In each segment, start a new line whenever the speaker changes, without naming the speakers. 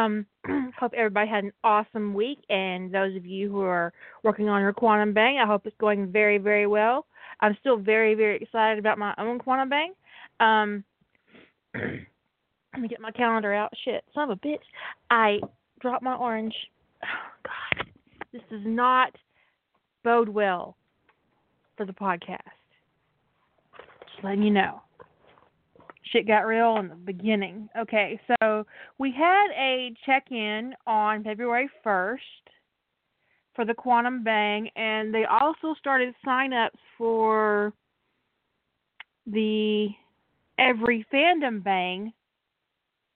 Um, hope everybody had an awesome week, and those of you who are working on your quantum bang, I hope it's going very, very well. I'm still very, very excited about my own quantum bang. Um, let me get my calendar out. Shit, son of a bitch! I dropped my orange. Oh, God, this does not bode well for the podcast. Just letting you know shit got real in the beginning. Okay, so we had a check in on February 1st for the Quantum Bang, and they also started sign ups for the Every Fandom Bang,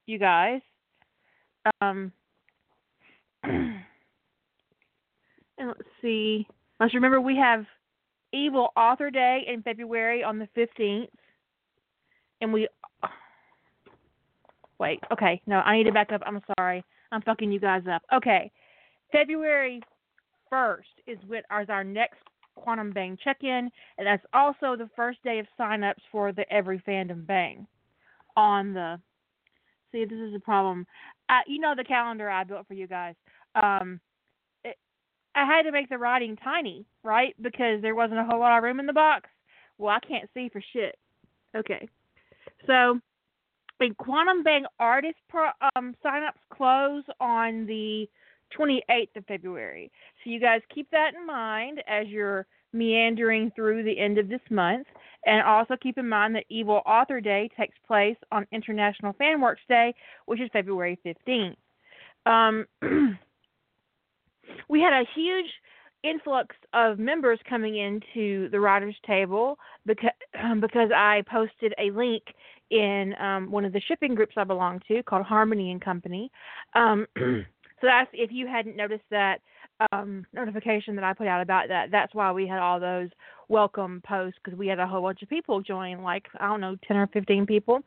you guys. Um, and let's see. Let's remember we have Evil Author Day in February on the 15th and we wait okay no i need to back up i'm sorry i'm fucking you guys up. Okay february 1st is with is our next quantum bang check-in and that's also the first day of sign-ups for the every fandom bang on the see this is a problem. Uh, you know the calendar i built for you guys. Um it, i had to make the writing tiny right because there wasn't a whole lot of room in the box. Well i can't see for shit. Okay so, the Quantum Bang artist pro, um, signups close on the 28th of February. So, you guys keep that in mind as you're meandering through the end of this month. And also keep in mind that Evil Author Day takes place on International Fanworks Day, which is February 15th. Um, we had a huge influx of members coming into the writers table because because I posted a link in um, one of the shipping groups I belong to called Harmony and Company. Um, so that's if you hadn't noticed that um, notification that I put out about that. That's why we had all those welcome posts because we had a whole bunch of people join, like I don't know, ten or fifteen people.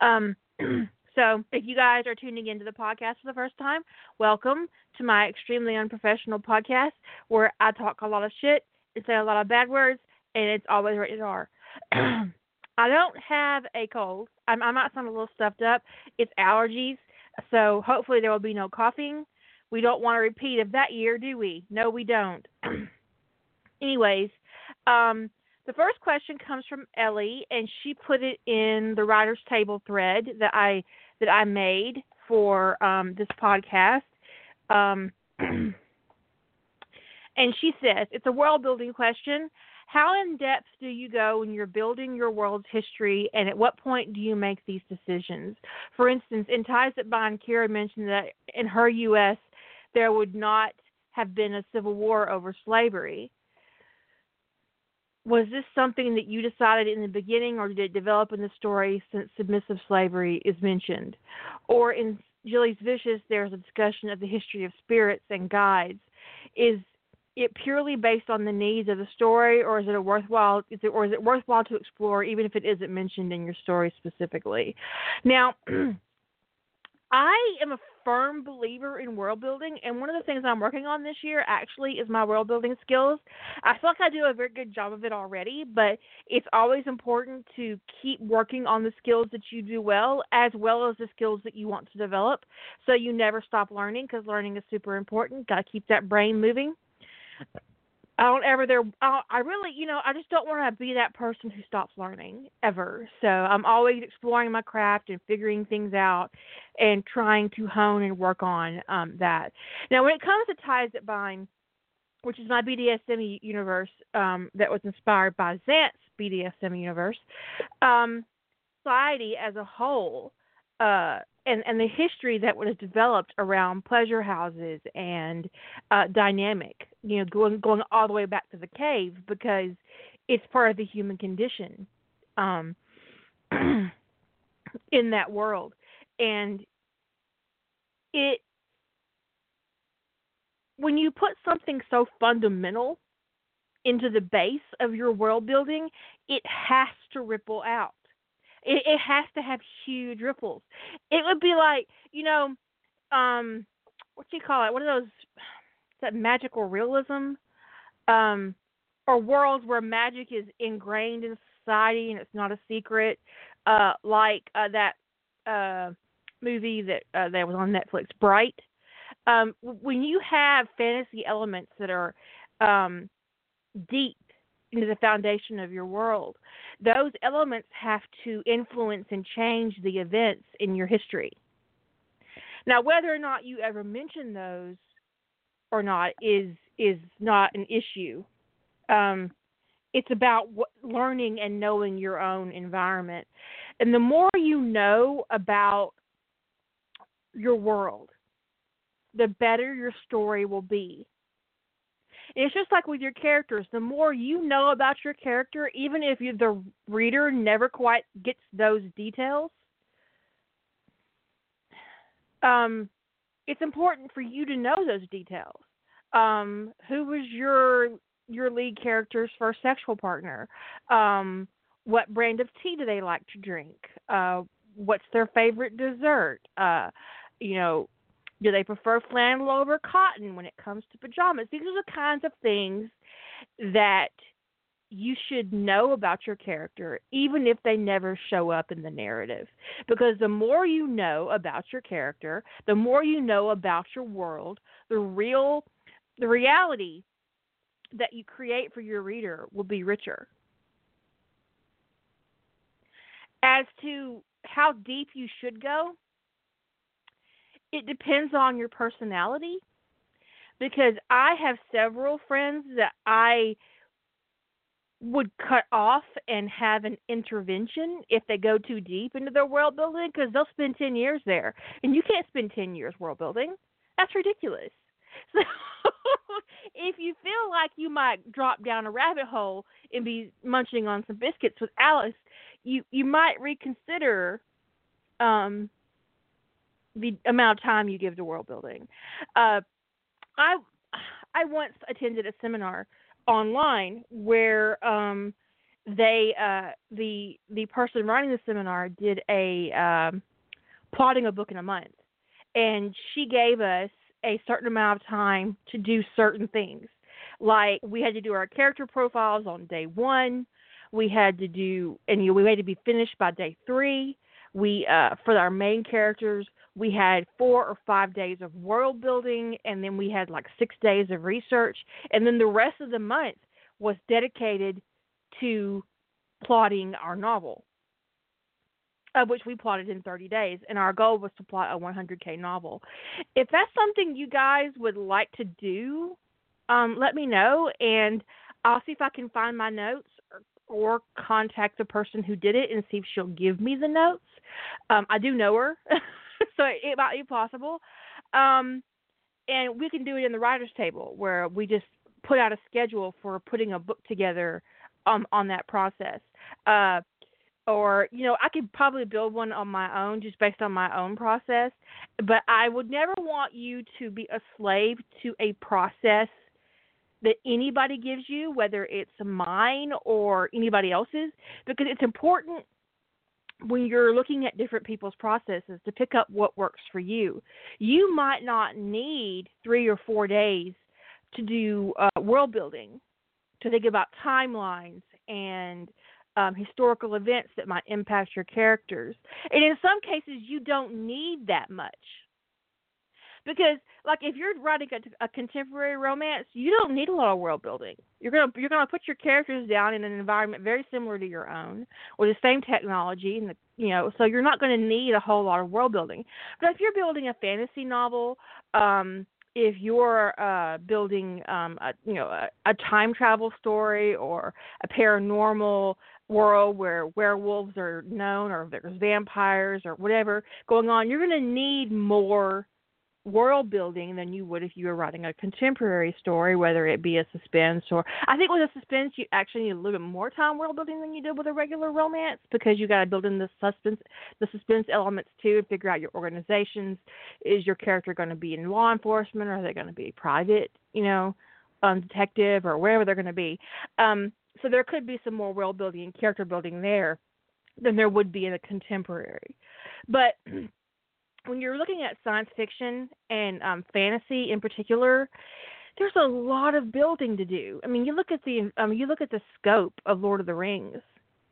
Um, So, if you guys are tuning into the podcast for the first time, welcome to my extremely unprofessional podcast where I talk a lot of shit and say a lot of bad words, and it's always rated R. I don't have a cold. I'm, I might sound a little stuffed up. It's allergies, so hopefully there will be no coughing. We don't want to repeat of that year, do we? No, we don't. Anyways, um, the first question comes from Ellie, and she put it in the writers' table thread that I that I made for um, this podcast. Um, and she says it's a world building question. How in depth do you go when you're building your world's history, and at what point do you make these decisions? For instance, in Ties That Bind, Kira mentioned that in her U.S. there would not have been a civil war over slavery was this something that you decided in the beginning or did it develop in the story since submissive slavery is mentioned or in Jilly's Vicious there's a discussion of the history of spirits and guides is it purely based on the needs of the story or is it a worthwhile is it or is it worthwhile to explore even if it isn't mentioned in your story specifically now I am a firm believer in world building, and one of the things I'm working on this year actually is my world building skills. I feel like I do a very good job of it already, but it's always important to keep working on the skills that you do well, as well as the skills that you want to develop, so you never stop learning because learning is super important. Got to keep that brain moving. I don't ever there. I really, you know, I just don't want to be that person who stops learning ever. So I'm always exploring my craft and figuring things out, and trying to hone and work on um, that. Now, when it comes to ties that bind, which is my BDSM universe um, that was inspired by Zant's BDSM universe, um, society as a whole. Uh, and and the history that was developed around pleasure houses and uh, dynamic, you know, going going all the way back to the cave because it's part of the human condition. um, in that world, and it when you put something so fundamental into the base of your world building, it has to ripple out. It, it has to have huge ripples. It would be like, you know, um, what do you call it? One of those? That magical realism? Um, or worlds where magic is ingrained in society and it's not a secret, uh, like uh, that uh, movie that uh, that was on Netflix, Bright. Um, when you have fantasy elements that are um, deep into the foundation of your world, those elements have to influence and change the events in your history. Now, whether or not you ever mention those or not is is not an issue. Um, it's about what, learning and knowing your own environment, and the more you know about your world, the better your story will be. It's just like with your characters. The more you know about your character, even if you, the reader never quite gets those details, um, it's important for you to know those details. Um, who was your your lead character's first sexual partner? Um, what brand of tea do they like to drink? Uh, what's their favorite dessert? Uh, you know, do they prefer flannel over cotton when it comes to pajamas? These are the kinds of things that you should know about your character, even if they never show up in the narrative. Because the more you know about your character, the more you know about your world, the real, the reality that you create for your reader will be richer. As to how deep you should go, it depends on your personality because I have several friends that I would cut off and have an intervention if they go too deep into their world building because they'll spend 10 years there and you can't spend 10 years world building. That's ridiculous. So if you feel like you might drop down a rabbit hole and be munching on some biscuits with alice you you might reconsider um the amount of time you give to world building. Uh, I I once attended a seminar online where um, they uh, the the person running the seminar did a um, plotting a book in a month, and she gave us a certain amount of time to do certain things. Like we had to do our character profiles on day one. We had to do, and you know, we had to be finished by day three. We uh, for our main characters, we had four or five days of world building and then we had like six days of research. And then the rest of the month was dedicated to plotting our novel of which we plotted in 30 days and our goal was to plot a 100k novel. If that's something you guys would like to do um, let me know and i'll see if i can find my notes or, contact the person who did it and see if she'll give me the notes. Um, i do know her so it might be possible. Um, and we can do it in the writers' table where we just put out a schedule for putting a book together um, on that process. Uh, or you know, I could probably build one on my own just based on my own process. But I would never want you to be a slave to a process that anybody gives you, whether it's mine or anybody else's, because it's important when you're looking at different people's processes to pick up what works for you. You might not need three or four days to do uh, world building, to think about timelines and um, historical events that might impact your characters. And in some cases, you don't need that much because like if you're writing a, a contemporary romance, you don't need a lot of world building. You're gonna you're gonna put your characters down in an environment very similar to your own, with the same technology, and the you know, so you're not going to need a whole lot of world building. But if you're building a fantasy novel, um, if you're uh, building, um, a, you know, a, a time travel story or a paranormal world where werewolves are known or there's vampires or whatever going on, you're going to need more world building than you would if you were writing a contemporary story, whether it be a suspense or I think with a suspense you actually need a little bit more time world building than you do with a regular romance because you got to build in the suspense the suspense elements too and figure out your organizations. Is your character going to be in law enforcement or are they going to be private, you know, um, detective or wherever they're going to be. Um, so there could be some more world building and character building there than there would be in a contemporary. But when you're looking at science fiction and um, fantasy in particular, there's a lot of building to do. I mean, you look at the um, you look at the scope of Lord of the Rings.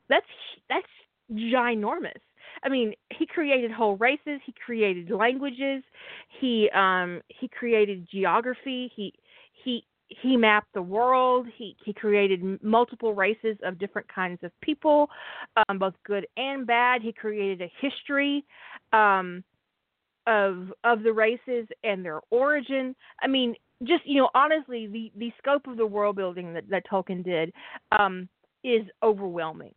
That's that's ginormous. I mean, he created whole races. He created languages. He um, he created geography. He he he mapped the world. He he created multiple races of different kinds of people, um, both good and bad. He created a history. Um, of of the races and their origin. I mean, just you know, honestly, the the scope of the world building that that Tolkien did um, is overwhelming.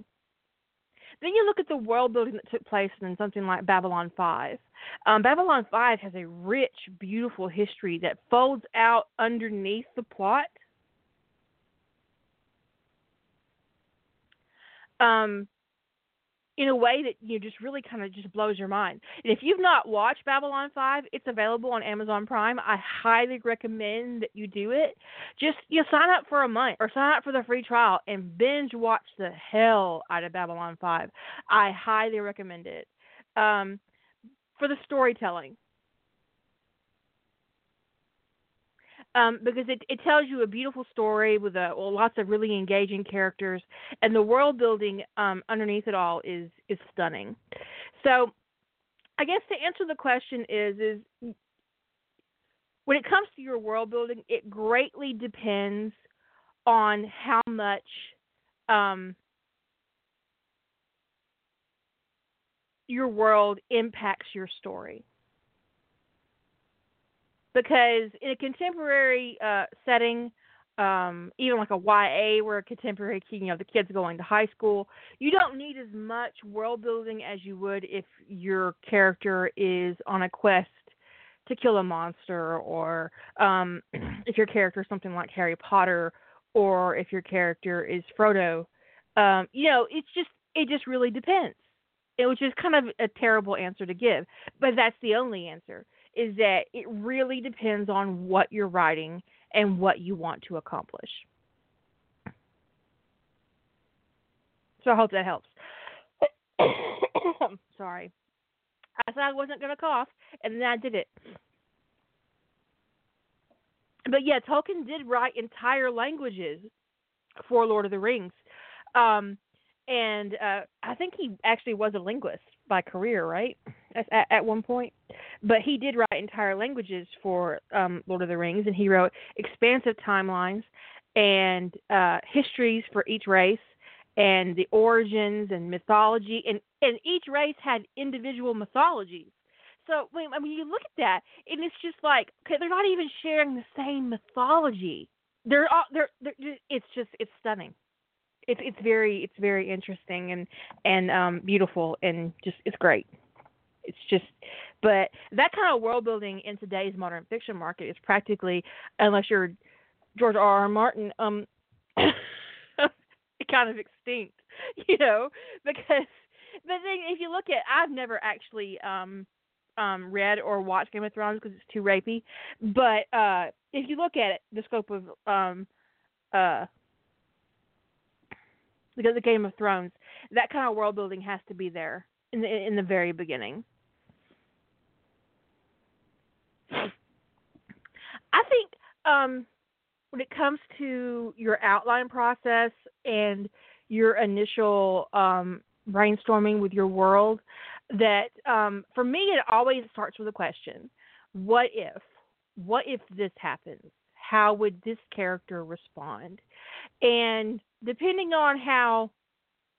Then you look at the world building that took place in something like Babylon 5. Um, Babylon 5 has a rich, beautiful history that folds out underneath the plot. Um, in a way that you know, just really kind of just blows your mind. And if you've not watched Babylon 5, it's available on Amazon Prime. I highly recommend that you do it. Just you know, sign up for a month or sign up for the free trial and binge watch the hell out of Babylon 5. I highly recommend it. Um, for the storytelling, um, because it, it tells you a beautiful story with a, well, lots of really engaging characters, and the world building um, underneath it all is is stunning. So, I guess to answer the question is is when it comes to your world building, it greatly depends on how much um, your world impacts your story because in a contemporary uh, setting, um, even like a YA where a contemporary, you know, the kids going to high school, you don't need as much world building as you would if your character is on a quest to kill a monster, or um, if your character is something like Harry Potter, or if your character is Frodo. Um, you know, it's just it just really depends. Which is kind of a terrible answer to give, but that's the only answer is that it really depends on what you're writing and what you want to accomplish. So I hope that helps. Sorry. I thought I wasn't going to cough, and then I did it. But yeah, Tolkien did write entire languages for Lord of the Rings. Um, and uh, I think he actually was a linguist by career, right? At, at one point, but he did write entire languages for um, Lord of the Rings, and he wrote expansive timelines and uh, histories for each race, and the origins and mythology, and and each race had individual mythologies. So when, mean, you look at that, and it's just like okay, they're not even sharing the same mythology. They're all they're, they're it's just it's stunning it's it's very it's very interesting and and um beautiful and just it's great it's just but that kind of world building in today's modern fiction market is practically unless you're george r r martin um kind of extinct you know because the thing if you look at i've never actually um um read or watched game of thrones because it's too rapey but uh if you look at it the scope of um uh because the Game of Thrones, that kind of world building has to be there in the in the very beginning. I think um, when it comes to your outline process and your initial um, brainstorming with your world, that um, for me it always starts with a question: What if? What if this happens? How would this character respond? And depending on how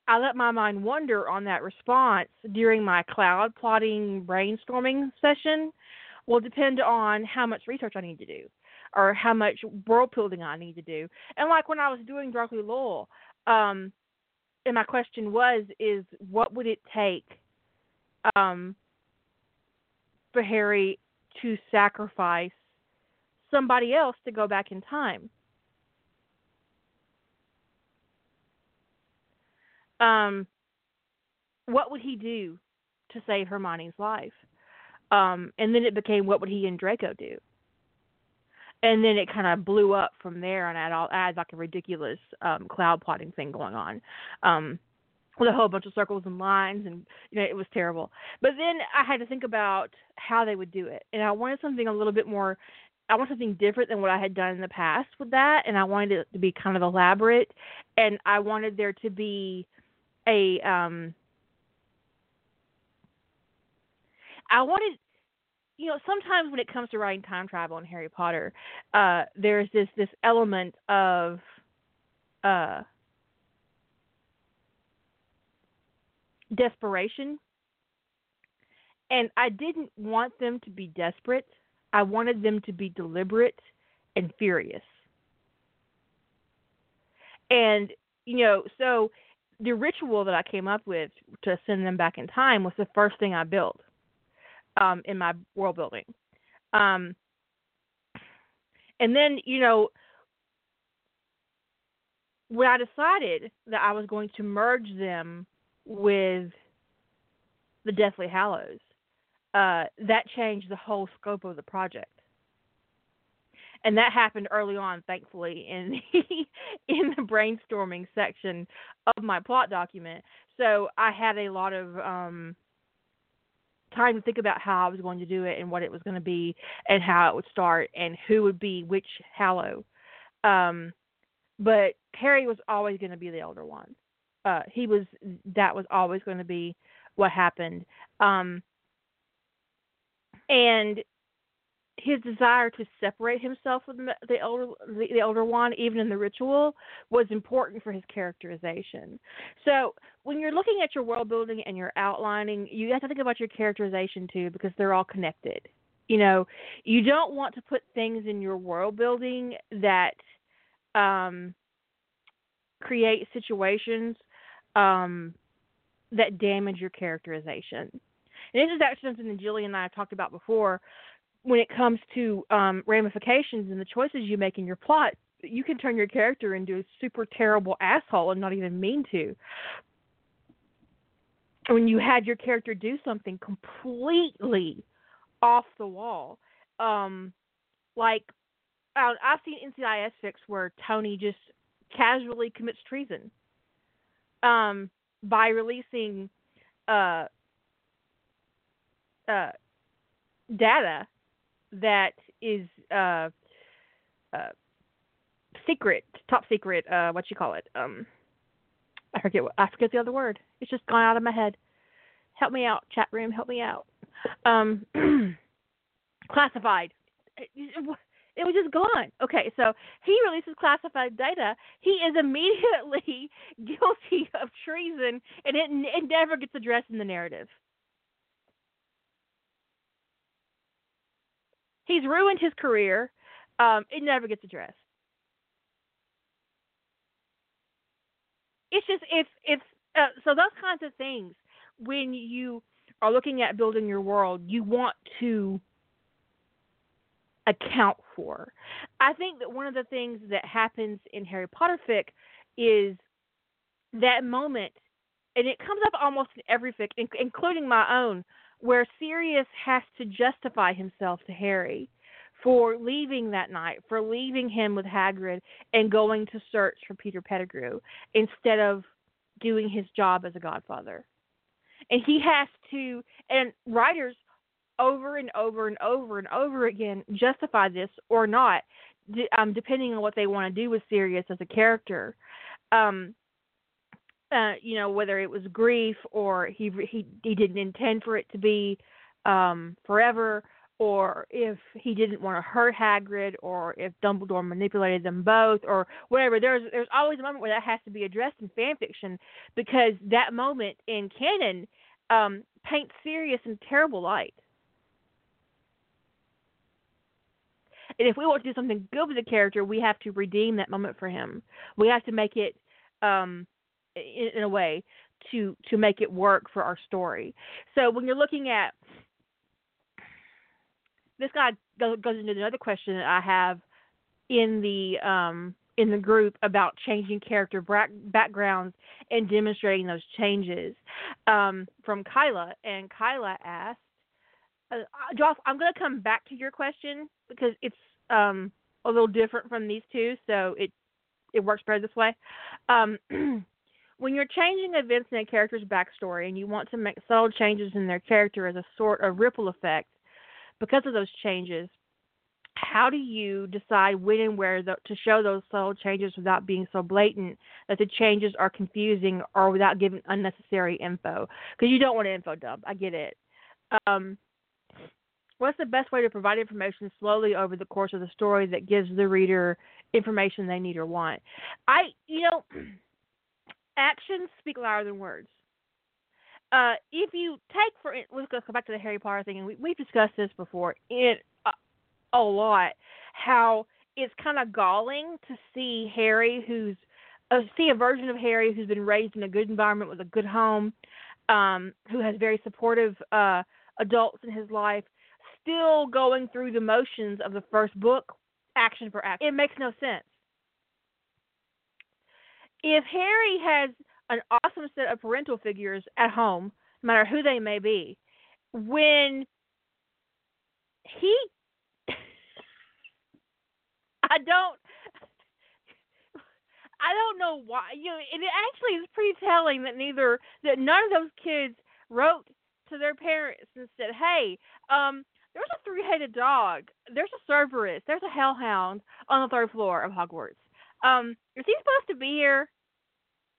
I let my mind wander on that response during my cloud plotting brainstorming session will depend on how much research I need to do or how much world building I need to do. And like when I was doing Darkly Loyal, um, and my question was is what would it take um, for Harry to sacrifice somebody else to go back in time. Um, what would he do to save Hermione's life? Um, and then it became what would he and Draco do? And then it kind of blew up from there and had all had like a ridiculous um, cloud plotting thing going on. Um, with a whole bunch of circles and lines and you know it was terrible but then i had to think about how they would do it and i wanted something a little bit more i want something different than what i had done in the past with that and i wanted it to be kind of elaborate and i wanted there to be a um i wanted you know sometimes when it comes to writing time travel in harry potter uh there's this this element of uh desperation. And I didn't want them to be desperate. I wanted them to be deliberate and furious. And, you know, so the ritual that I came up with to send them back in time was the first thing I built um, in my world building. Um, and then, you know, when I decided that I was going to merge them with the Deathly Hallows, uh, that changed the whole scope of the project. And that happened early on, thankfully, in the, in the brainstorming section of my plot document. So I had a lot of um, time to think about how I was going to do it and what it was going to be and how it would start and who would be which Hallow. Um, but Harry was always going to be the Elder Wand uh, he was that was always going to be what happened. Um, and his desire to separate himself from the elder the, the Elder Wand, even in the ritual, was important for his characterization. So when you're looking at your world building and you're outlining, you have to think about your characterization too, because they're all connected. You know, you don't want to put things in your world building that um, create situations um, that damage your characterization. And this is actually something that Jillian and I have talked about before. When it comes to um, ramifications and the choices you make in your plot, you can turn your character into a super terrible asshole and not even mean to. When you had your character do something completely off the wall, um, like I've seen NCIS fics where Tony just casually commits treason um, by releasing uh, uh, data that is uh, uh, secret, top secret. Uh, what you call it? Um, I forget. I forget the other word. It's just gone out of my head. Help me out, chat room. Help me out. Um, classified it was just gone. Okay, so he releases classified data. He is immediately guilty of treason, and it it never gets addressed in the narrative. He's ruined his career. Um, it never gets addressed. It's just if if uh, so those kinds of things when you are looking at building your world, you want to account for. I think that one of the things that happens in Harry Potter fic is that moment, and it comes up almost in every fic, including my own, where Sirius has to justify himself to Harry for leaving that night, for leaving him with Hagrid and going to search for Peter Pettigrew instead of doing his job as a godfather. And he has to, and writers over and over and over and over again justify this or not, um, depending on what they want to do with Sirius as a character. Um, you know, whether it was grief or he he he didn't intend for it to be um, forever, or if he didn't want to hurt Hagrid, or if Dumbledore manipulated them both, or whatever. There's there's always a moment where that has to be addressed in fan fiction because that moment in canon um, paints Sirius and terrible light. And if we want to do something good with the character, we have to redeem that moment for him. We have to make it um, in, in a way to to make it work for our story. So when you're looking at this guy goes, into another question that I have in the um in the group about changing character back, backgrounds and demonstrating those changes um, from Kyla. And Kyla asked, uh, uh Josh, I'm going to come back to your question because it's um, a little different from these two, so it it works better this way. When you're changing events in a character's backstory and you want to make subtle changes in their character as a sort of ripple effect because of those changes, how do you decide when and where the, to show those subtle changes without being so blatant that the changes are confusing or without giving unnecessary info? Because you don't want to info dump. I get it. Um, what's the best way to provide information slowly over the course of the story that gives the reader information they need or want? I, you know, actions speak louder than words. Uh, if you take for let's go back to the Harry Potter thing, and we, we've discussed this before. It a lot how it's kind of galling to see Harry, who's uh, see a version of Harry who's been raised in a good environment with a good home, um, who has very supportive uh, adults in his life, still going through the motions of the first book, action for action. It makes no sense. If Harry has an awesome set of parental figures at home, no matter who they may be, when he I don't. I don't know why. You know, it actually is pretty telling that neither that none of those kids wrote to their parents and said, "Hey, um, there's a three-headed dog. There's a Cerberus. There's a hellhound on the third floor of Hogwarts. Um, is he supposed to be here?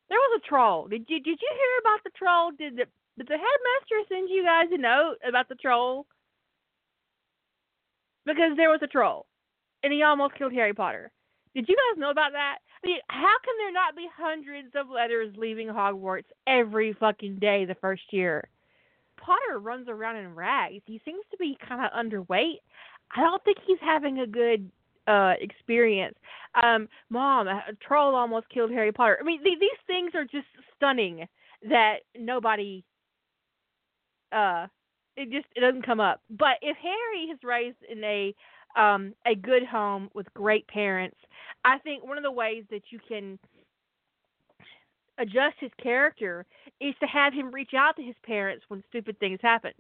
There was a troll. Did you did you hear about the troll? Did the did the headmaster send you guys a note about the troll? Because there was a troll and he almost killed Harry Potter. Did you guys know about that? I mean, how can there not be hundreds of letters leaving Hogwarts every fucking day the first year? Potter runs around in rags. He seems to be kind of underweight. I don't think he's having a good uh experience. Um, Mom, a troll almost killed Harry Potter. I mean, th- these things are just stunning that nobody uh it just it doesn't come up. But if Harry is raised in a um, a good home with great parents. I think one of the ways that you can adjust his character is to have him reach out to his parents when stupid things happen.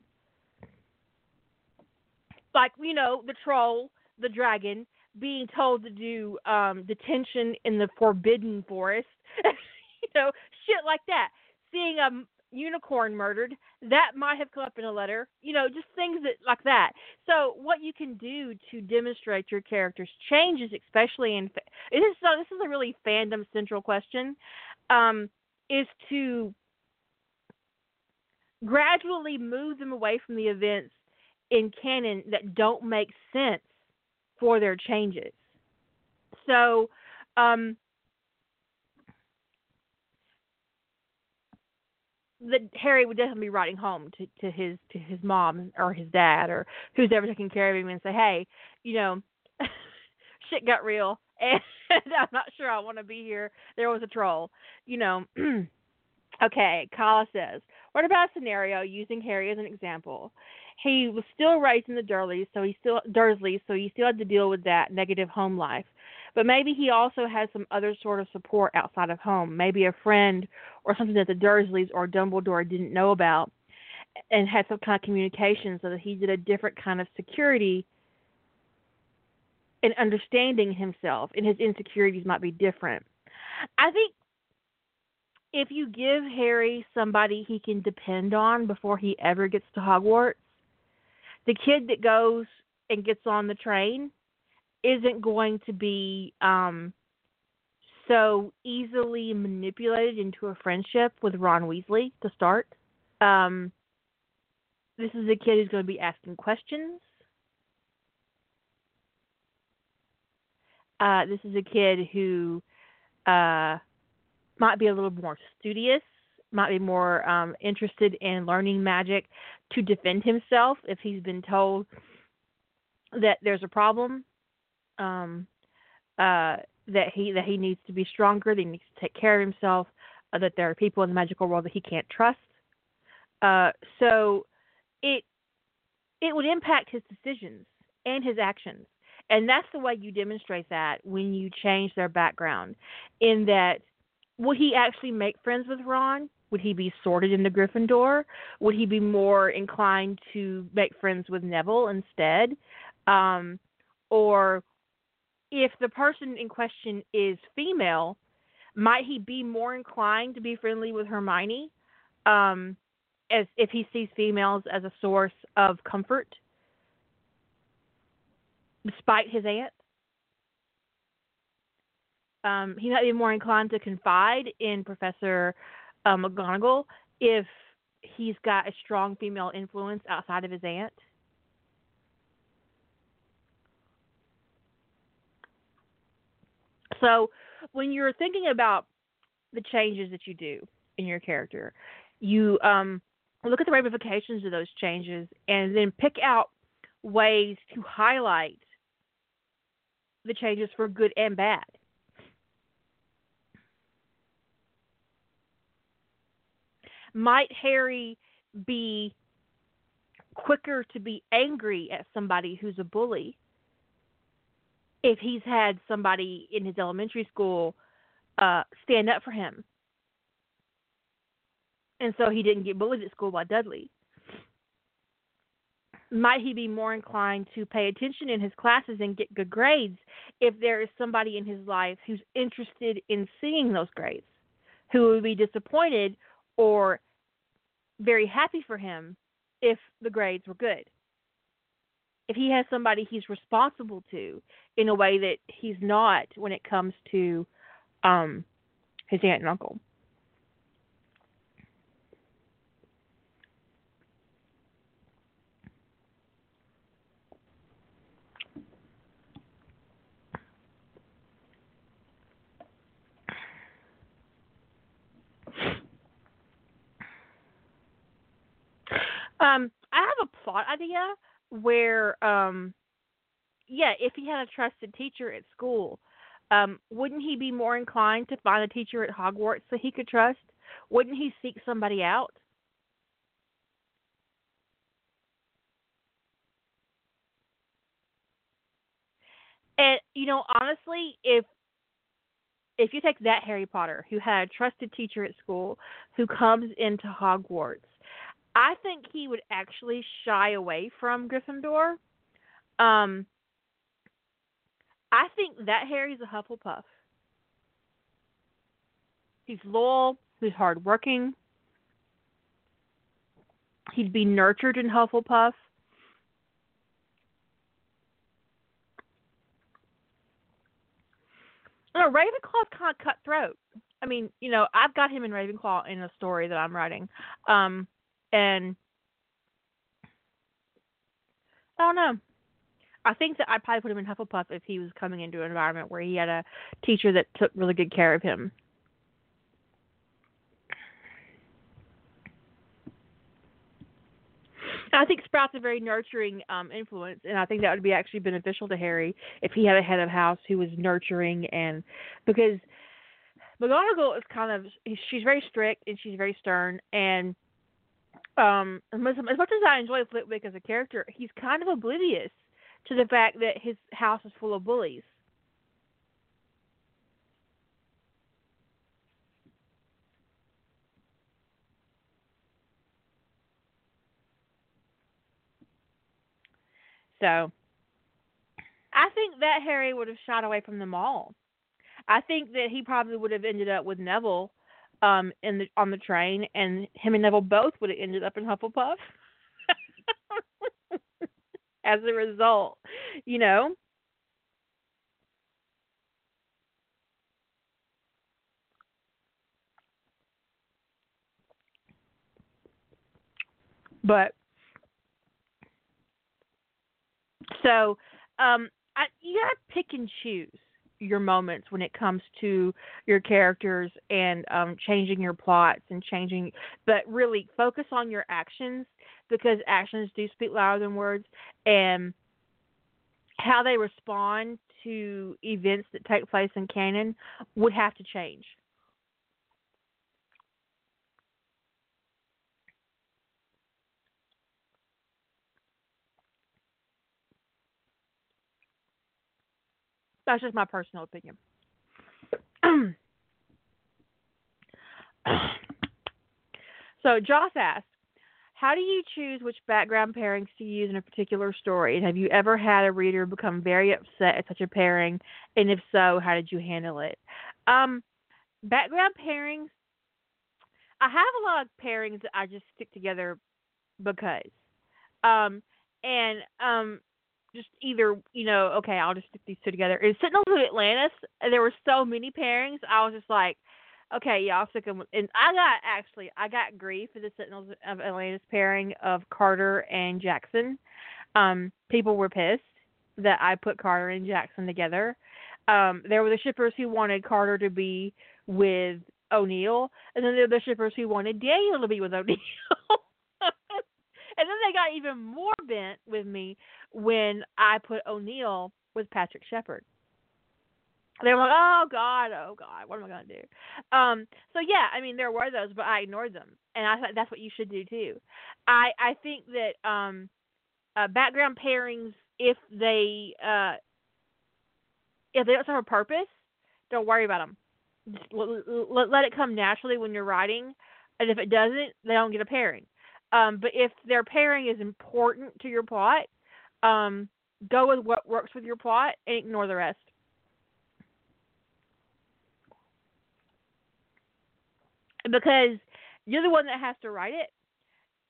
Like, you know, the troll, the dragon, being told to do um, detention in the forbidden forest. you know, shit like that. Seeing a unicorn murdered, that might have come up in a letter. You know, just things that like that. So what you can do to demonstrate your character's changes, especially in this is so this is a really fandom central question, um, is to gradually move them away from the events in canon that don't make sense for their changes. So um, that Harry would definitely be writing home to to his to his mom or his dad or who's ever taking care of him and say, hey, you know, shit got real and I'm not sure I want to be here. There was a troll, you know. okay, Kala says, what about a scenario using Harry as an example? He was still raised in the Dursleys, so he still Dursley, so he still had to deal with that negative home life. But maybe he also has some other sort of support outside of home, maybe a friend or something that the Dursleys or Dumbledore didn't know about and had some kind of communication so that he did a different kind of security and understanding himself and his insecurities might be different. I think if you give Harry somebody he can depend on before he ever gets to Hogwarts, the kid that goes and gets on the train isn't going to be um, so easily manipulated into a friendship with Ron Weasley to start. Um, this is a kid who's going to be asking questions. Uh, this is a kid who uh, might be a little more studious, might be more um, interested in learning magic to defend himself if he's been told that there's a problem um, uh, that he that he needs to be stronger, that he needs to take care of himself, uh, that there are people in the magical world that he can't trust. Uh, so it it would impact his decisions and his actions. And that's the way you demonstrate that when you change their background. In that, would he actually make friends with Ron? Would he be sorted into Gryffindor? Would he be more inclined to make friends with Neville instead? Um, or if the person in question is female, might he be more inclined to be friendly with Hermione? Um, as if he sees females as a source of comfort despite his aunt. Um, he might be more inclined to confide in Professor uh, McGonagall if he's got a strong female influence outside of his aunt. So, when you're thinking about the changes that you do in your character, you um, look at the ramifications of those changes and then pick out ways to highlight the changes for good and bad. Might Harry be quicker to be angry at somebody who's a bully if he's had somebody in his elementary school uh, stand up for him? And so he didn't get bullied at school by Dudley might he be more inclined to pay attention in his classes and get good grades if there is somebody in his life who's interested in seeing those grades, who would be disappointed or very happy for him if the grades were good? If he has somebody he's responsible to in a way that he's not when it comes to um, his aunt and uncle. Um, I have a plot idea where, um, yeah, if he had a trusted teacher at school, um, wouldn't he be more inclined to find a teacher at Hogwarts that he could trust? Wouldn't he seek somebody out? And you know, honestly, if if you take that Harry Potter who had a trusted teacher at school who comes into Hogwarts I think he would actually shy away from Gryffindor. Um, I think that Harry's a Hufflepuff. He's loyal. He's hardworking. He'd be nurtured in Hufflepuff. Ravenclaw's kind of cutthroat. I mean, you know, I've got him in Ravenclaw in a story that I'm writing. Um, and I don't know. I think that I'd probably put him in Hufflepuff if he was coming into an environment where he had a teacher that took really good care of him. I think Sprout's a very nurturing um, influence, and I think that would be actually beneficial to Harry if he had a head of house who was nurturing and because McGonagall is kind of she's very strict and she's very stern, and um, as, much as I enjoy Flitwick as a character, he's kind of oblivious to the fact that his house is full of bullies. So, I think that Harry would have shot away from them all. I think that he probably would have ended up with Neville um in the on the train and him and Neville both would have ended up in Hufflepuff as a result, you know. But so um I you gotta pick and choose your moments when it comes to your characters and um, changing your plots and changing, but really focus on your actions because actions do speak louder than words and how they respond to events that take place in canon would have to change. That's just my personal opinion. so Joss asked, how do you choose which background pairings to use in a particular story? And have you ever had a reader become very upset at such a pairing? And if so, how did you handle it? Um, background pairings, I have a lot of pairings that I just stick together because. Um, and um, just either, you know, okay, I'll just stick these two together. In Sentinels of Atlantis, there were so many pairings, I was just like, okay, yeah, I'll stick them. And I got actually, I got grief for the Sentinels of Atlantis pairing of Carter and Jackson. Um, people were pissed that I put Carter and Jackson together. Um, there were the shippers who wanted Carter to be with O'Neill, and then there were the shippers who wanted Daniel to be with O'Neill. and then they got even more bent with me when I put O'Neill with Patrick Sheppard they were like, "Oh God, oh God, what am I gonna do?" Um, so yeah, I mean, there were those, but I ignored them, and I thought that's what you should do too. I I think that um, uh, background pairings, if they uh, if they don't serve a purpose, don't worry about them. Just let, let it come naturally when you're writing, and if it doesn't, they don't get a pairing. Um, but if their pairing is important to your plot, um, go with what works with your plot and ignore the rest. because you're the one that has to write it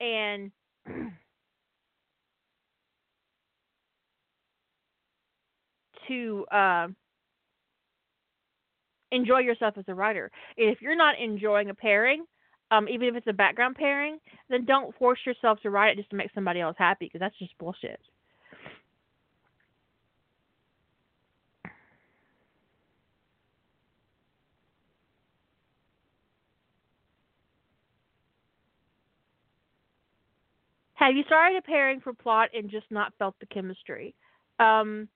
and to uh, enjoy yourself as a writer. If you're not enjoying a pairing, um, even if it's a background pairing, then don't force yourself to write it just to make somebody else happy because that's just bullshit. Have you started a pairing for plot and just not felt the chemistry? Um,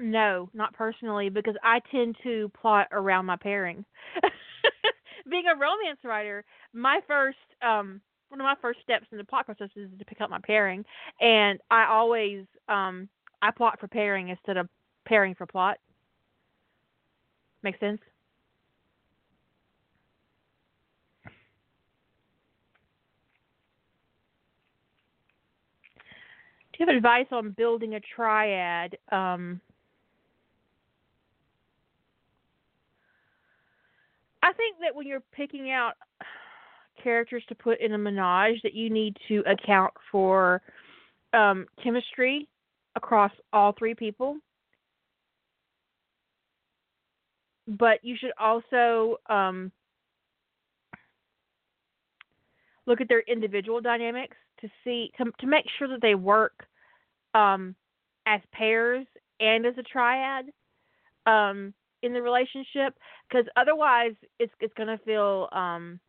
no, not personally, because I tend to plot around my pairing. Being a romance writer, my first um one of my first steps in the plot process is to pick up my pairing, and I always um I plot for pairing instead of pairing for plot. Make sense? Do you have advice on building a triad, um, I think that when you're picking out characters to put in a menage, that you need to account for um, chemistry across all three people. But you should also um, look at their individual dynamics to see to to make sure that they work um, as pairs and as a triad um, in the relationship because otherwise it's it's going to feel um,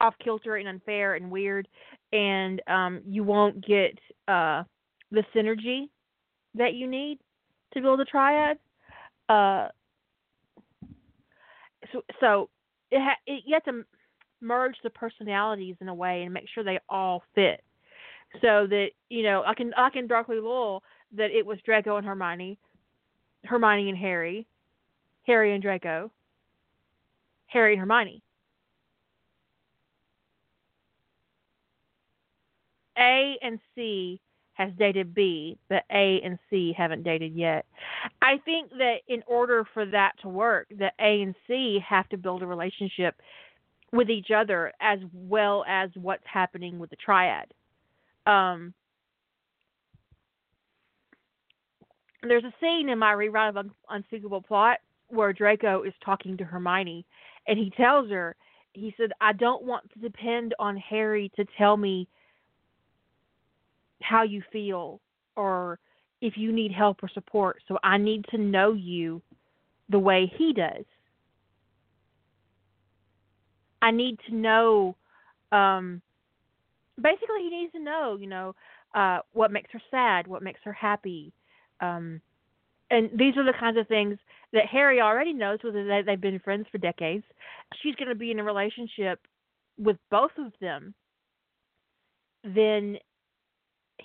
off kilter and unfair and weird and um, you won't get uh, the synergy that you need to build a triad uh, so so it, ha- it you have to merge the personalities in a way and make sure they all fit so that you know I can I can darkly lull that it was Draco and Hermione, Hermione and Harry, Harry and Draco, Harry and Hermione. A and C has dated B, but A and C haven't dated yet. I think that in order for that to work, that A and C have to build a relationship with each other as well as what's happening with the triad um, there's a scene in my rewrite of Un- Unspeakable Plot where Draco is talking to Hermione, and he tells her, he said, I don't want to depend on Harry to tell me how you feel or if you need help or support. So I need to know you the way he does. I need to know um, basically he needs to know, you know, uh, what makes her sad, what makes her happy. Um, and these are the kinds of things that Harry already knows whether they, they've been friends for decades. She's going to be in a relationship with both of them. Then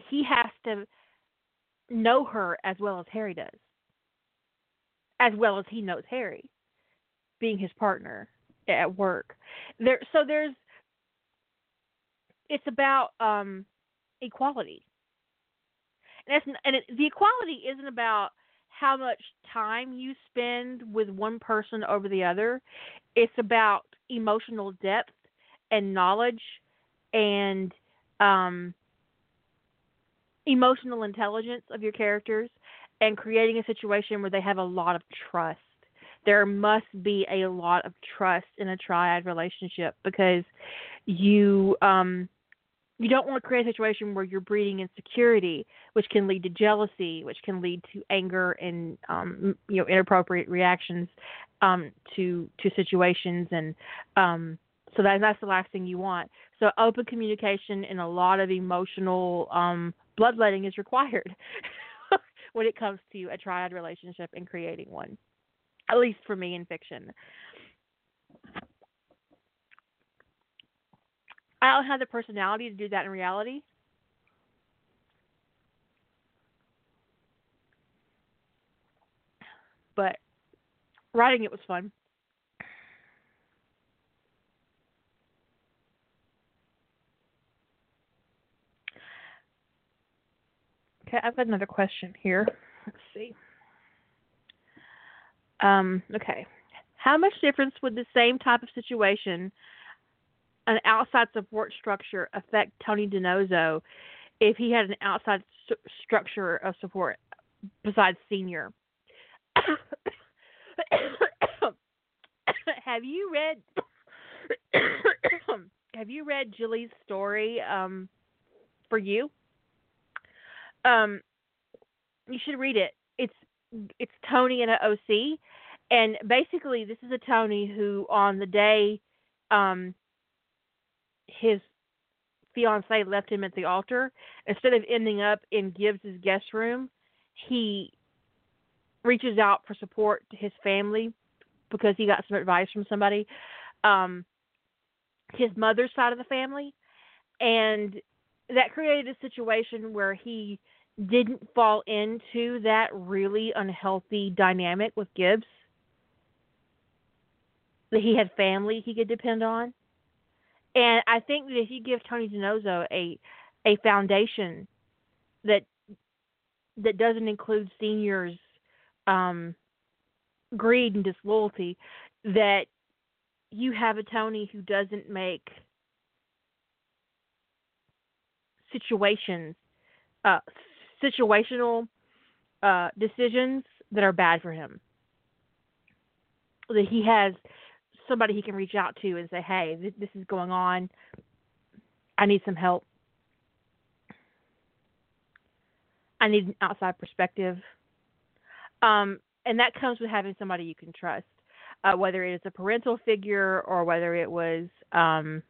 he has to know her as well as Harry does, as well as he knows Harry, being his partner at work. There, so there's, it's about um, equality, and it, the equality isn't about how much time you spend with one person over the other. It's about emotional depth and knowledge and um, emotional intelligence of your characters and creating a situation where they have a lot of trust. There must be a lot of trust in a triad relationship because you um you don't want to create a situation where you're breeding insecurity, which can lead to jealousy, which can lead to anger and um, you know inappropriate reactions um, to to situations, and um, so that, that's the last thing you want. So open communication and a lot of emotional um, bloodletting is required when it comes to a triad relationship and creating one. At least for me in fiction. I don't have the personality to do that in reality. But writing it was fun. Okay, I've got another question here. Let's see. Um, okay. How much difference would the same type of situation, an outside support structure, affect Tony DiNozzo if he had an outside st- structure of support besides senior? have you read have you read Julie's story um, for you? Um, you should read it. It's it's Tony and an OC, and basically this is a Tony who on the day um, his fiance left him at the altar, instead of ending up in Gibbs's guest room, he reaches out for support to his family because he got some advice from somebody, um, his mother's side of the family, and that created a situation where he didn't fall into that really unhealthy dynamic with Gibbs. That he had family he could depend on. And I think that if you give Tony DiNozzo a a foundation that that doesn't include seniors um, greed and disloyalty, that you have a Tony who doesn't make situations, uh, situational uh, decisions that are bad for him. That he has somebody he can reach out to and say, "Hey, this, this is going on. I need some help. I need an outside perspective." Um, and that comes with having somebody you can trust, uh, whether it is a parental figure or whether it was um,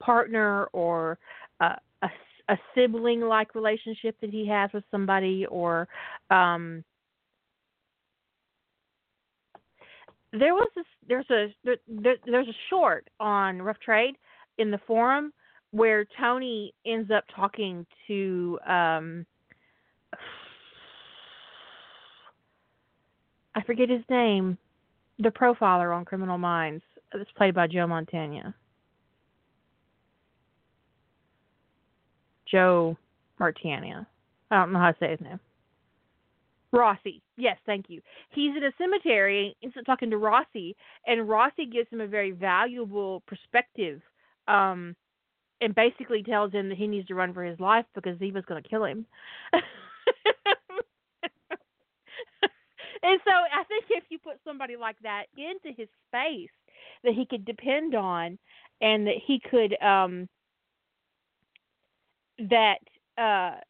partner or uh, a, a sibling like relationship that he has with somebody or um, there was this there's a there, there's a short on rough trade in the forum where tony ends up talking to um I forget his name, the profiler on Criminal Minds. It's played by Joe Montana. Joe Martania. I don't know how to say his name. Rossi. Yes, thank you. He's in a cemetery, ends up talking to Rossi, and Rossi gives him a very valuable perspective, um, and basically tells him that he needs to run for his life because Ziva's going to kill him. And so I think if you put somebody like that into his space that he could depend on and that he could um that uh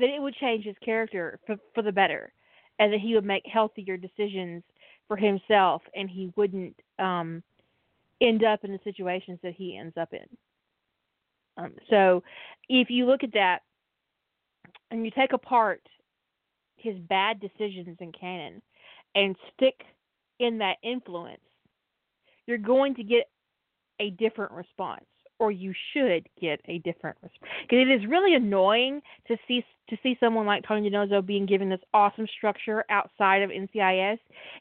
that it would change his character for for the better and that he would make healthier decisions for himself and he wouldn't um end up in the situations that he ends up in. Um, so if you look at that and you take apart his bad decisions in canon and stick in that influence, you're going to get a different response or you should get a different response. Because it is really annoying to see to see someone like Tony DiNozzo being given this awesome structure outside of NCIS,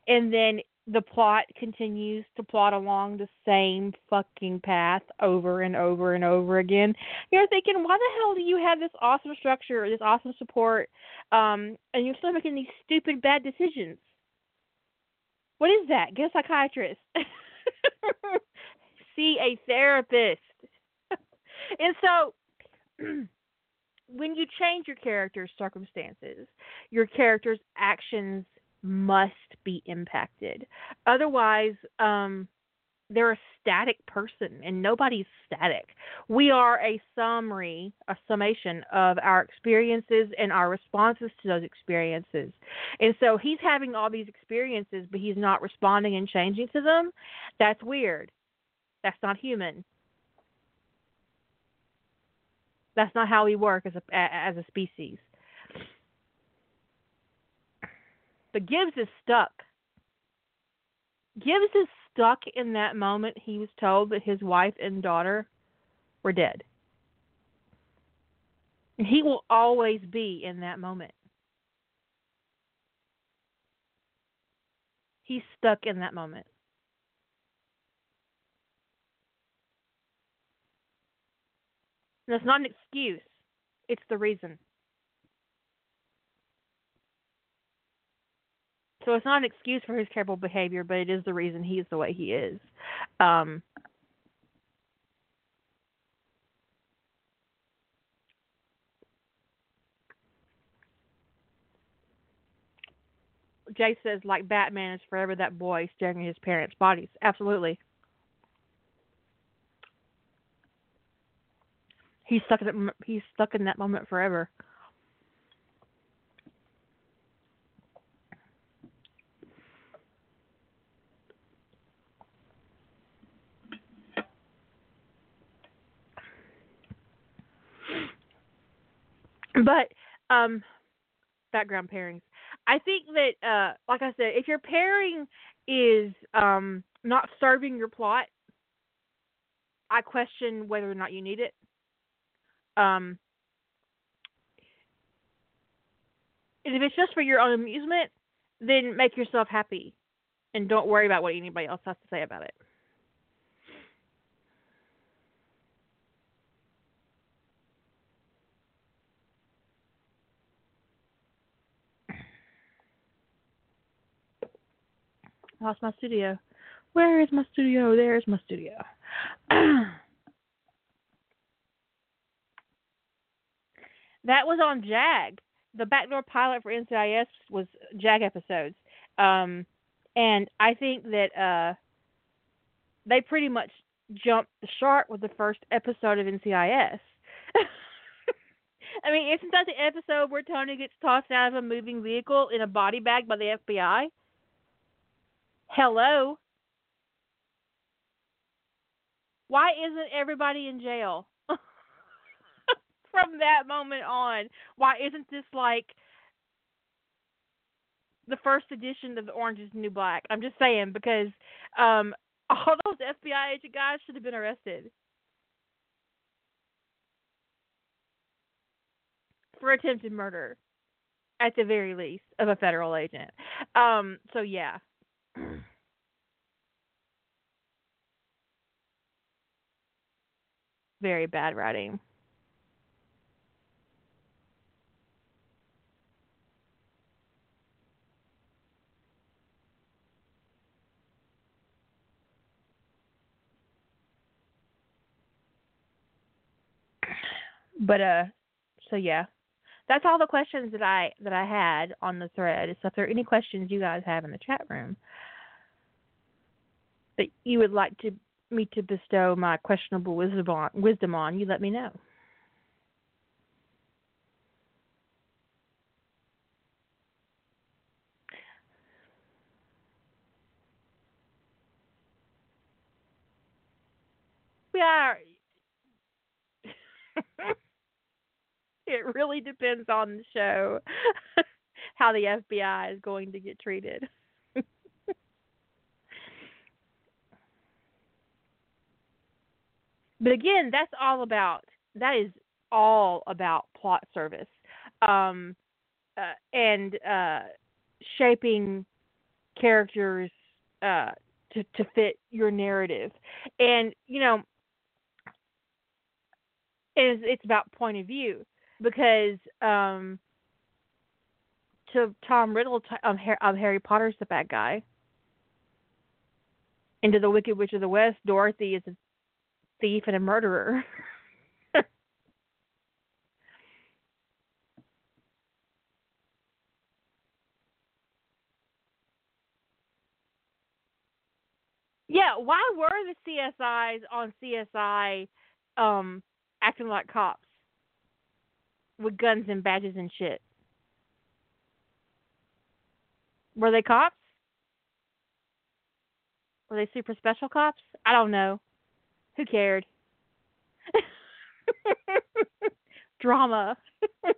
and then the plot continues to plot along the same fucking path over and over and over again. You're thinking, why the hell do you have this awesome structure, this awesome support, um, and you're still making these stupid bad decisions? What is that? Get a psychiatrist. See a therapist. and so when you change your character's circumstances, your character's actions must be impacted. Otherwise, um, they're a static person, and nobody's static. We are a summary, a summation of our experiences and our responses to those experiences. And so he's having all these experiences, but he's not responding and changing to them. That's weird. That's not human. That's not how we work as a as a species. But Gibbs is stuck. Gibbs is stuck in that moment he was told that his wife and daughter were dead. He will always be in that moment. He's stuck in that moment. That's not an excuse. It's the reason. So it's not an excuse for his terrible behavior, but it is the reason he's the way he is. Um, Jay says, like Batman is forever that boy staring at his parents' bodies. Absolutely. He's stuck in that, he's stuck in that moment forever. But um background pairings. I think that uh like I said, if your pairing is um not serving your plot, I question whether or not you need it. Um if it's just for your own amusement, then make yourself happy and don't worry about what anybody else has to say about it. lost my studio. Where is my studio? There's my studio. that was on JAG. The backdoor pilot for NCIS was JAG episodes. Um, and I think that uh, they pretty much jumped the shark with the first episode of NCIS. I mean, isn't that the episode where Tony gets tossed out of a moving vehicle in a body bag by the FBI? Hello? Why isn't everybody in jail? From that moment on, why isn't this like the first edition of the Orange is the New Black? I'm just saying because um, all those FBI agent guys should have been arrested for attempted murder, at the very least, of a federal agent. Um, so yeah, Very bad writing. But uh so yeah that's all the questions that I that I had on the thread. So if there are any questions you guys have in the chat room that you would like to me to bestow my questionable wisdom on, wisdom on, you let me know. We are it really depends on the show how the FBI is going to get treated. But again, that's all about that is all about plot service um, uh, and uh, shaping characters uh, to to fit your narrative. And you know, it's it's about point of view because um, to Tom Riddle, um, um, Harry Potter's the bad guy. Into the Wicked Witch of the West, Dorothy is a thief and a murderer. yeah, why were the CSIs on CSI um acting like cops with guns and badges and shit? Were they cops? Were they super special cops? I don't know. Who cared? drama.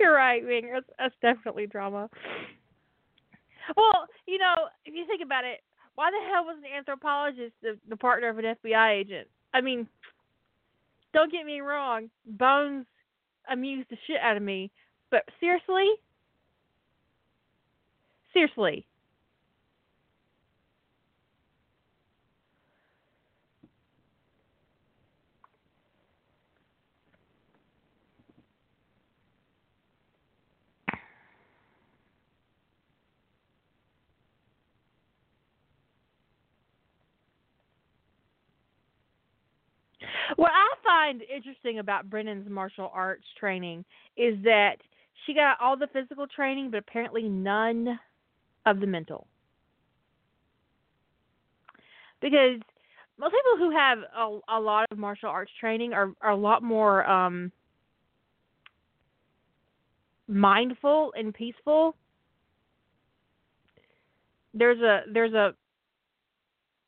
You're right, Ming. That's, that's definitely drama. Well, you know, if you think about it, why the hell was an anthropologist the, the partner of an FBI agent? I mean, don't get me wrong, Bones amused the shit out of me, but seriously, seriously, What I find interesting about Brennan's martial arts training is that she got all the physical training, but apparently none of the mental. Because most people who have a, a lot of martial arts training are, are a lot more um, mindful and peaceful. There's a there's a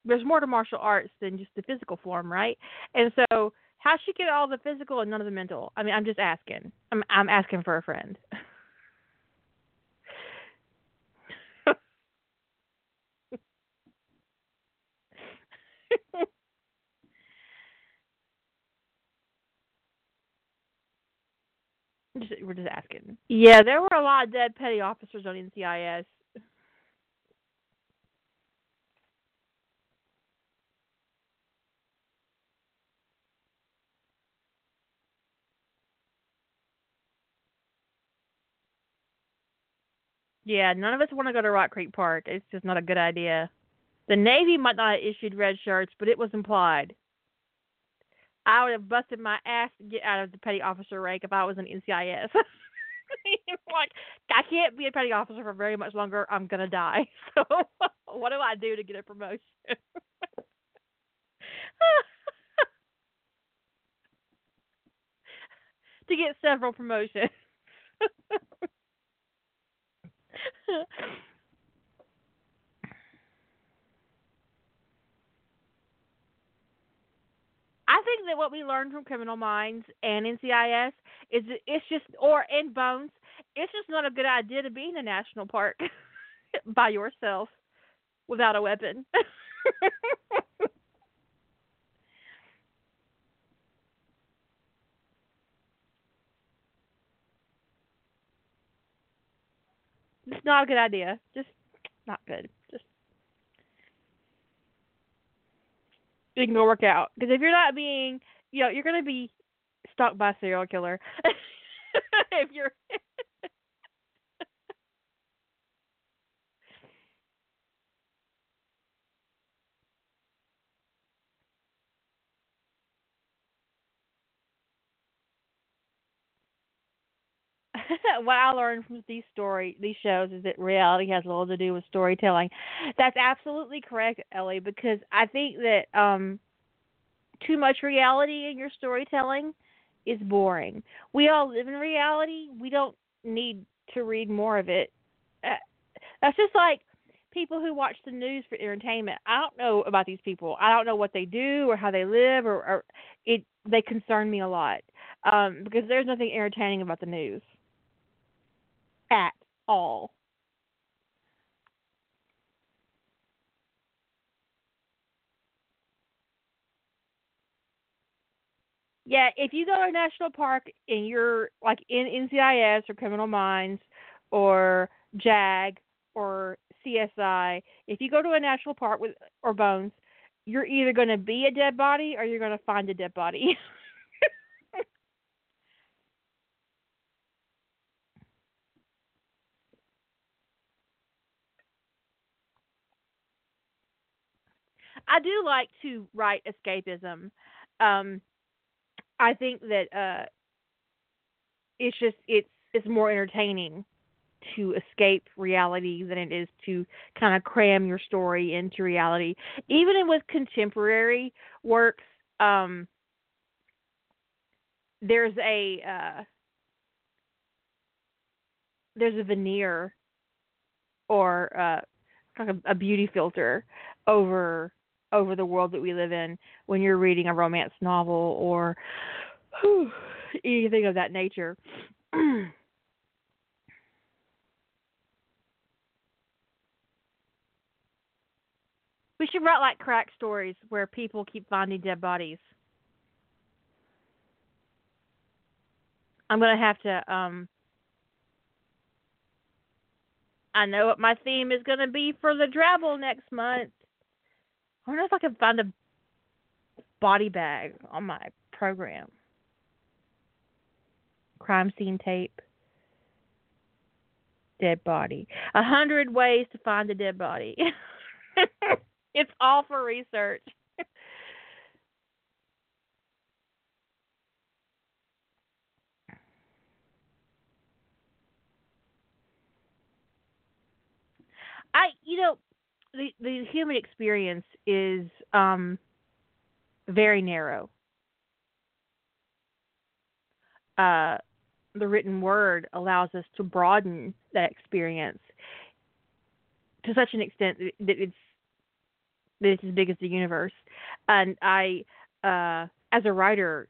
there's more to martial arts than just the physical form, right? And so, how she get all the physical and none of the mental? I mean, I'm just asking. I'm I'm asking for a friend. just, we're just asking. Yeah, there were a lot of dead petty officers on NCIS. Yeah, none of us want to go to Rock Creek Park. It's just not a good idea. The Navy might not have issued red shirts, but it was implied. I would have busted my ass to get out of the petty officer rank if I was an NCIS. like, I can't be a petty officer for very much longer. I'm gonna die. So, what do I do to get a promotion? to get several promotions. I think that what we learned from Criminal Minds and NCIS is it's just, or in Bones, it's just not a good idea to be in a national park by yourself without a weapon. not a good idea. Just not good. Just you can work out because if you're not being, you know, you're gonna be stalked by a serial killer. if you're what I learned from these story these shows is that reality has little to do with storytelling. That's absolutely correct, Ellie, because I think that um too much reality in your storytelling is boring. We all live in reality. We don't need to read more of it. Uh, that's just like people who watch the news for entertainment. I don't know about these people. I don't know what they do or how they live or, or it they concern me a lot. Um because there's nothing entertaining about the news at all. Yeah, if you go to a national park and you're like in NCIS or Criminal Minds or JAG or CSI, if you go to a national park with or Bones, you're either going to be a dead body or you're going to find a dead body. I do like to write escapism. Um, I think that uh, it's just it's it's more entertaining to escape reality than it is to kind of cram your story into reality. Even with contemporary works, um, there's a uh, there's a veneer or uh, a beauty filter over over the world that we live in when you're reading a romance novel or whew, anything of that nature. we should write like crack stories where people keep finding dead bodies. I'm gonna have to um I know what my theme is gonna be for the Drabble next month. I wonder if I can find a body bag on my program. Crime scene tape. Dead body. A hundred ways to find a dead body. it's all for research. I, you know, the the human experience is um, very narrow. Uh, the written word allows us to broaden that experience to such an extent that it's that it's as big as the universe. And I, uh, as a writer,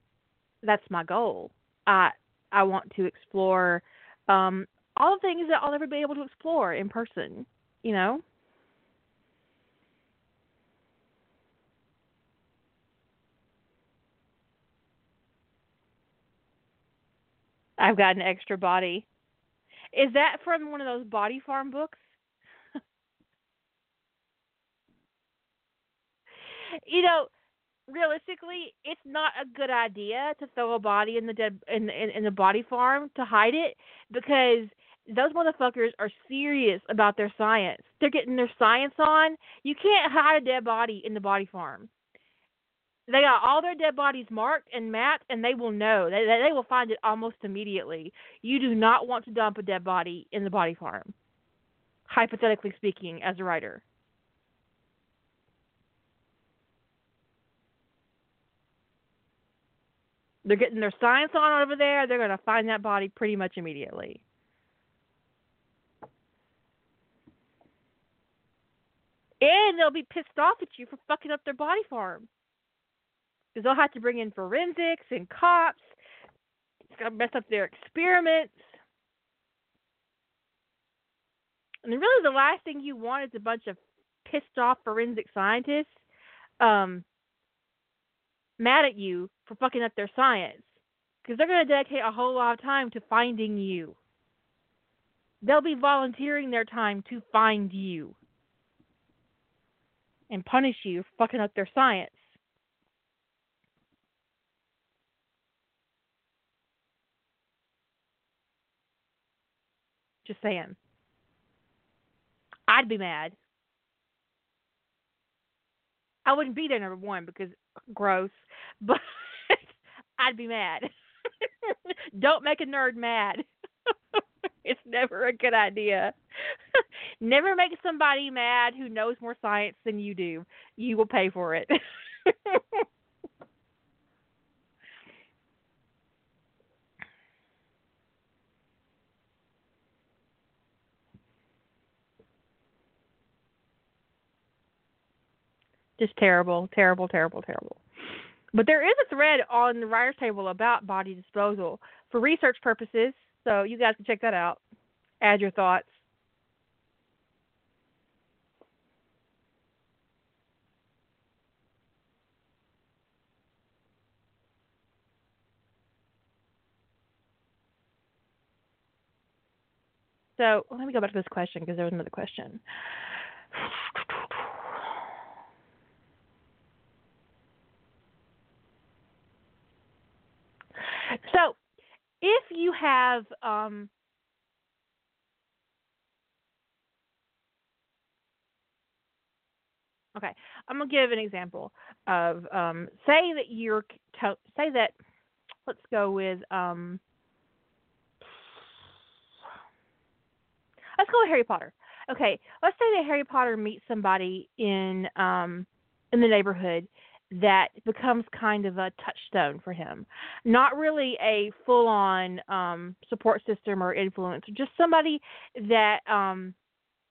that's my goal. I I want to explore um, all the things that I'll never be able to explore in person. You know. I've got an extra body. Is that from one of those body farm books? you know, realistically, it's not a good idea to throw a body in the dead in in, in the body farm to hide it because those motherfuckers are serious about their science. They're getting their science on. You can't hide a dead body in the body farm they got all their dead bodies marked and mapped, and they will know. They they will find it almost immediately. You do not want to dump a dead body in the body farm, hypothetically speaking, as a writer. They're getting their science on over there. They're going to find that body pretty much immediately. And they'll be pissed off at you for fucking up their body farm because they'll have to bring in forensics and cops. It's going to mess up their experiments. And really, the last thing you want is a bunch of pissed off forensic scientists um, mad at you for fucking up their science because they're going to dedicate a whole lot of time to finding you. They'll be volunteering their time to find you and punish you for fucking up their science. Just saying. I'd be mad. I wouldn't be there number one because gross, but I'd be mad. Don't make a nerd mad. it's never a good idea. never make somebody mad who knows more science than you do. You will pay for it. Just terrible, terrible, terrible, terrible. But there is a thread on the writer's table about body disposal for research purposes, so you guys can check that out. Add your thoughts. So let me go back to this question because there was another question. So, if you have um, okay, I'm gonna give an example of um, say that you're to- say that let's go with um, let's go with Harry Potter. Okay, let's say that Harry Potter meets somebody in um, in the neighborhood that becomes kind of a touchstone for him. Not really a full on um support system or influence, just somebody that um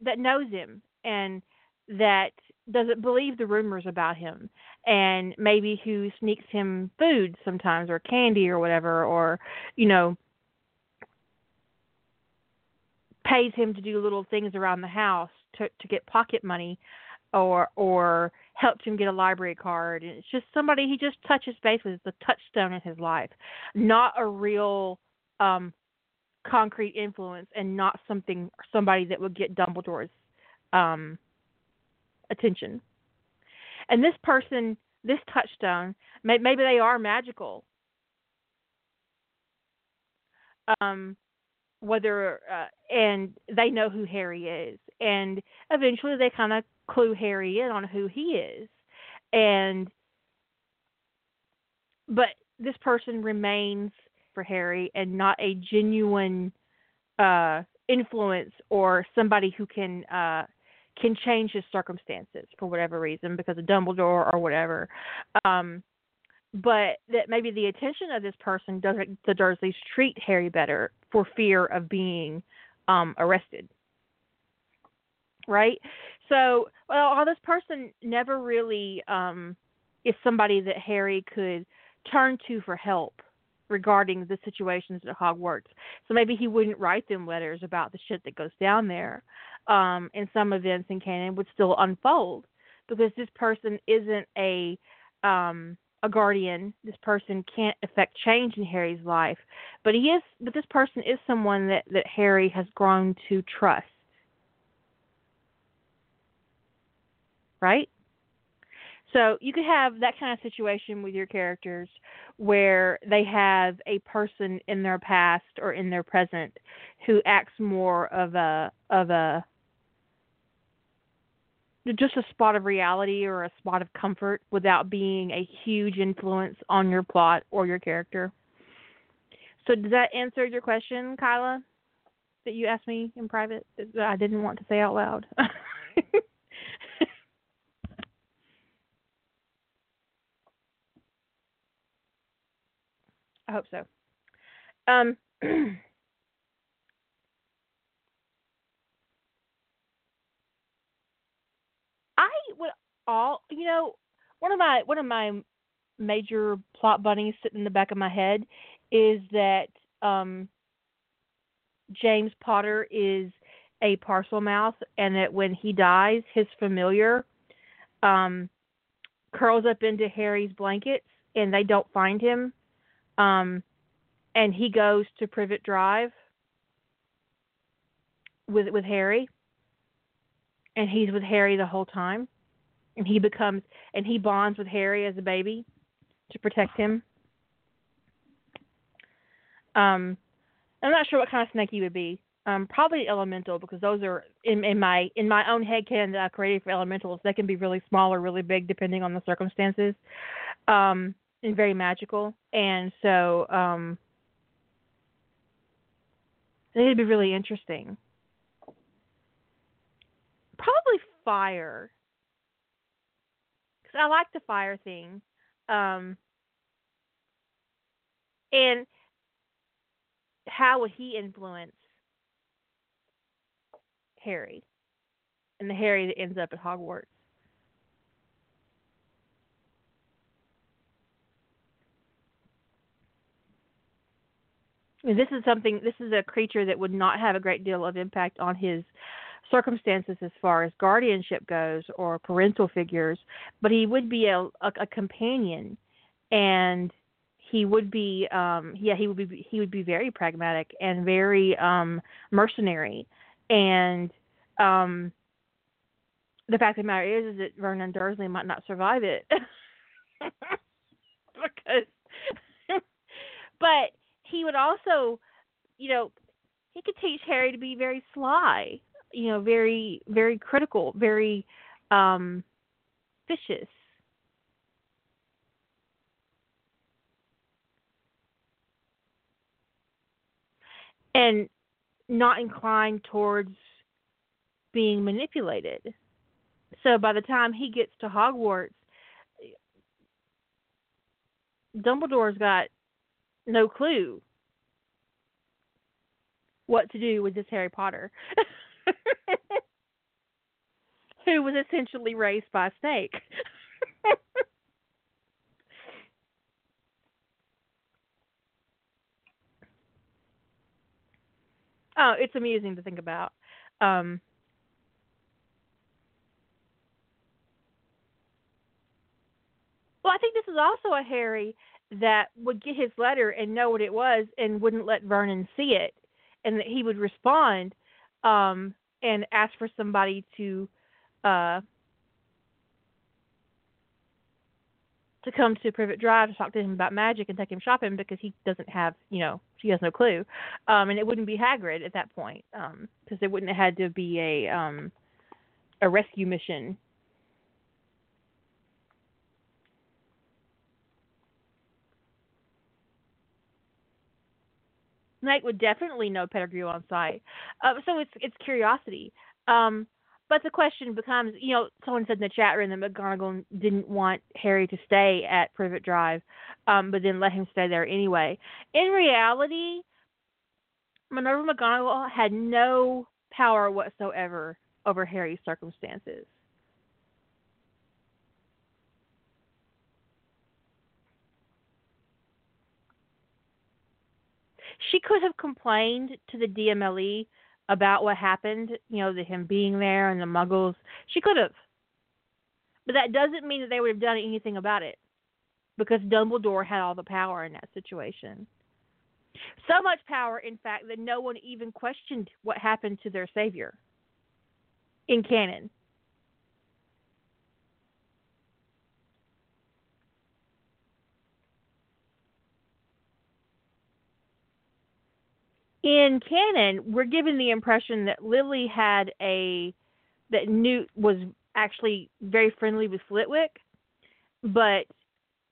that knows him and that doesn't believe the rumors about him and maybe who sneaks him food sometimes or candy or whatever or you know pays him to do little things around the house to to get pocket money or or helped him get a library card and it's just somebody he just touches base with the touchstone in his life not a real um concrete influence and not something somebody that would get dumbledore's um attention. And this person this touchstone may, maybe they are magical. Um whether uh, and they know who harry is and eventually they kind of clue Harry in on who he is. And but this person remains for Harry and not a genuine uh influence or somebody who can uh can change his circumstances for whatever reason because of Dumbledore or whatever. Um but that maybe the attention of this person doesn't the Dursleys treat Harry better for fear of being um arrested right? So, well, this person never really um, is somebody that Harry could turn to for help regarding the situations at Hogwarts. So maybe he wouldn't write them letters about the shit that goes down there. Um, and some events in canon would still unfold because this person isn't a um, a guardian. This person can't affect change in Harry's life, but he is. But this person is someone that that Harry has grown to trust. Right? So you could have that kind of situation with your characters where they have a person in their past or in their present who acts more of a of a just a spot of reality or a spot of comfort without being a huge influence on your plot or your character. So does that answer your question, Kyla? That you asked me in private that I didn't want to say out loud. I hope so. Um, I would all you know one of my one of my major plot bunnies sitting in the back of my head is that um, James Potter is a parcel Parselmouth, and that when he dies, his familiar um, curls up into Harry's blankets, and they don't find him um, and he goes to Privet Drive with with Harry, and he's with Harry the whole time, and he becomes and he bonds with Harry as a baby to protect him. Um, I'm not sure what kind of snake he would be. Um, probably elemental because those are in, in my in my own head canon that I created for elementals. They can be really small or really big depending on the circumstances. Um, and very magical. And so um it'd be really interesting. Probably fire. Cuz I like the fire thing. Um and how would he influence Harry? And the Harry that ends up at Hogwarts. This is something this is a creature that would not have a great deal of impact on his circumstances as far as guardianship goes or parental figures but he would be a, a, a companion. And he would be um yeah he would be he would be very pragmatic and very um mercenary. And um the fact of the matter is is that Vernon Dursley might not survive it. Because but he would also you know he could teach Harry to be very sly you know very very critical very um vicious and not inclined towards being manipulated. So by the time he gets to Hogwarts, Dumbledore's got no clue what to do with this Harry Potter, who was essentially raised by a snake. oh, it's amusing to think about. Um, well, I think this is also a Harry that would get his letter and know what it was and wouldn't let Vernon see it, and that he would respond um, and ask for somebody to uh, to come to Privet Drive to talk to him about magic and take him shopping because he doesn't have, you know, she has no clue. Um, and it wouldn't be Hagrid at that point because um, it wouldn't have had to be a um, a rescue mission. Snape would definitely know Pettigrew on sight. uh, so it's it's curiosity. Um, but the question becomes, you know, someone said in the chat room that McGonagall didn't want Harry to stay at Privet Drive, um, but then let him stay there anyway. In reality, Minerva McGonagall had no power whatsoever over Harry's circumstances. She could have complained to the DMLE about what happened, you know, the him being there and the muggles. She could have. But that doesn't mean that they would have done anything about it. Because Dumbledore had all the power in that situation. So much power, in fact, that no one even questioned what happened to their savior in canon. In canon, we're given the impression that Lily had a that Newt was actually very friendly with Flitwick, but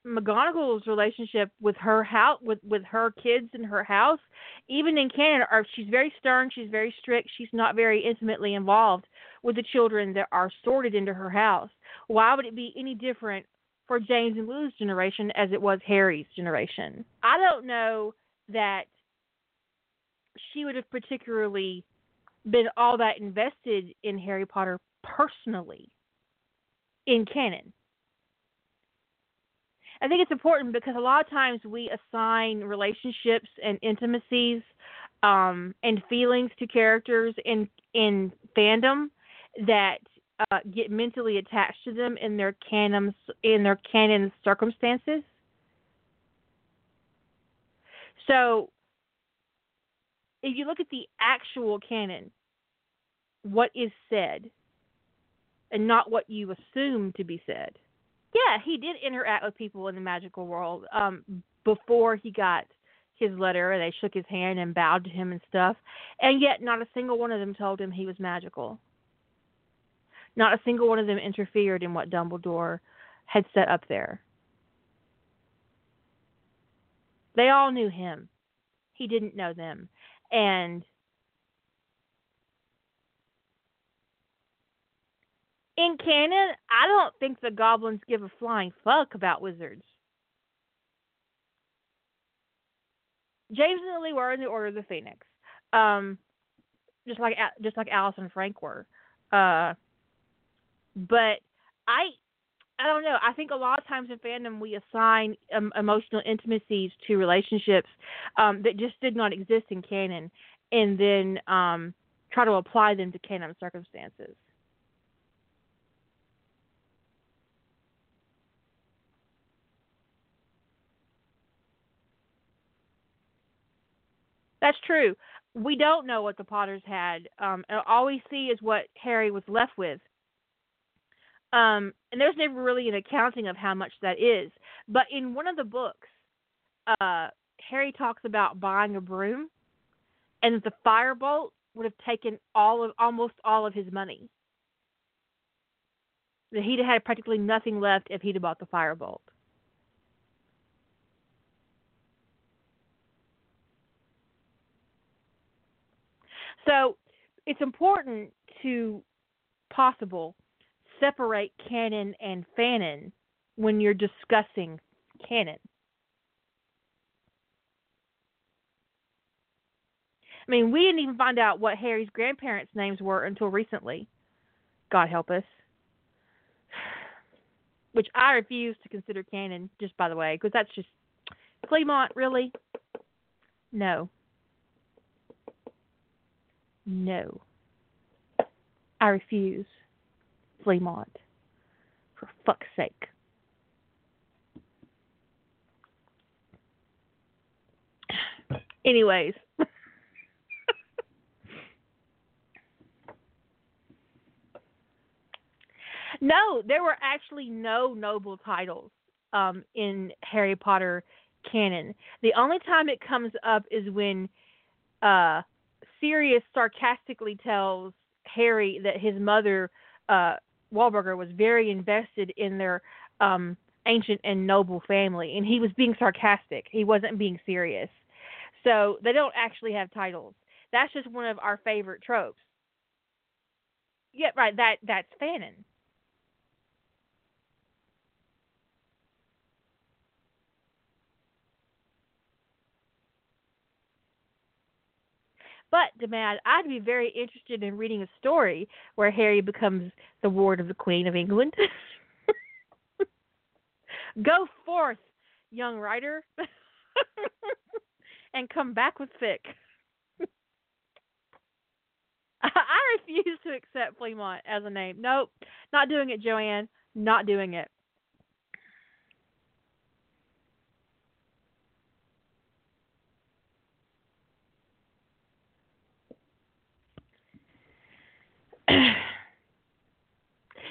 McGonagall's relationship with her house with with her kids in her house, even in canon, are she's very stern, she's very strict, she's not very intimately involved with the children that are sorted into her house. Why would it be any different for James and Lily's generation as it was Harry's generation? I don't know that she would have particularly been all that invested in Harry Potter personally in canon. I think it's important because a lot of times we assign relationships and intimacies um, and feelings to characters in in fandom that uh, get mentally attached to them in their canon in their canon circumstances. So if you look at the actual canon, what is said, and not what you assume to be said. Yeah, he did interact with people in the magical world um, before he got his letter. And they shook his hand and bowed to him and stuff, and yet not a single one of them told him he was magical. Not a single one of them interfered in what Dumbledore had set up there. They all knew him. He didn't know them. And in canon, I don't think the goblins give a flying fuck about wizards. James and Lily were in the Order of the Phoenix, um, just like just like Alice and Frank were. Uh, but I I don't know. I think a lot of times in fandom we assign um, emotional intimacies to relationships um, that just did not exist in canon, and then um, try to apply them to canon circumstances. That's true. We don't know what the Potters had. Um, all we see is what Harry was left with. Um, and there's never really an accounting of how much that is. But in one of the books, uh, Harry talks about buying a broom, and the firebolt would have taken all of almost all of his money. That he'd had practically nothing left if he'd bought the firebolt. So it's important to possible separate canon and fanon when you're discussing canon. I mean, we didn't even find out what Harry's grandparents' names were until recently. God help us. Which I refuse to consider canon, just by the way, because that's just Fleamont, really? No. No. I refuse. Fleamont. For fuck's sake. Anyways. no, there were actually no noble titles um, in Harry Potter canon. The only time it comes up is when uh, Sirius sarcastically tells Harry that his mother, uh, Walburga, was very invested in their um, ancient and noble family, and he was being sarcastic. He wasn't being serious. So they don't actually have titles. That's just one of our favorite tropes. Yeah, right. That that's fanon. But, Demad, I'd be very interested in reading a story where Harry becomes the ward of the Queen of England. Go forth, young writer, and come back with fic. I refuse to accept Fleamont as a name. Nope, not doing it, Joanne. Not doing it.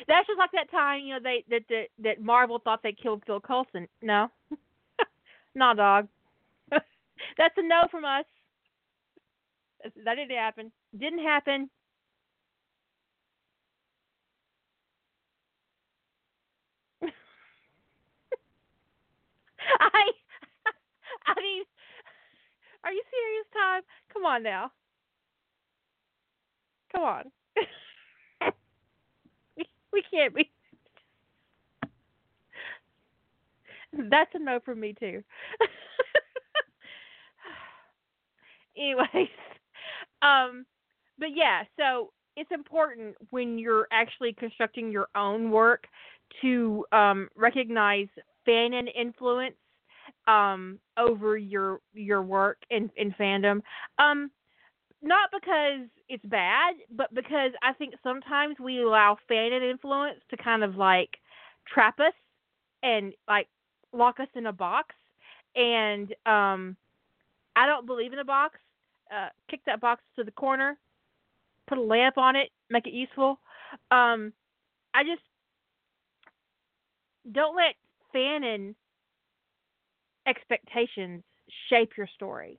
That's just like that time, you know, they that that, that Marvel thought they killed Phil Coulson. No, nah, dog. That's a no from us. That didn't happen. Didn't happen. I I mean, are you serious, Time? Come on now. Come on. Can't be. That's a no from me too. Anyways, um, but yeah, so it's important when you're actually constructing your own work to um, recognize fanon influence um, over your your work in, in fandom. Um, not because it's bad, but because I think sometimes we allow fanon influence to kind of like trap us and like lock us in a box. And um, I don't believe in a box. Uh, kick that box to the corner, put a lamp on it, make it useful. Um, I just don't let fanon expectations shape your story.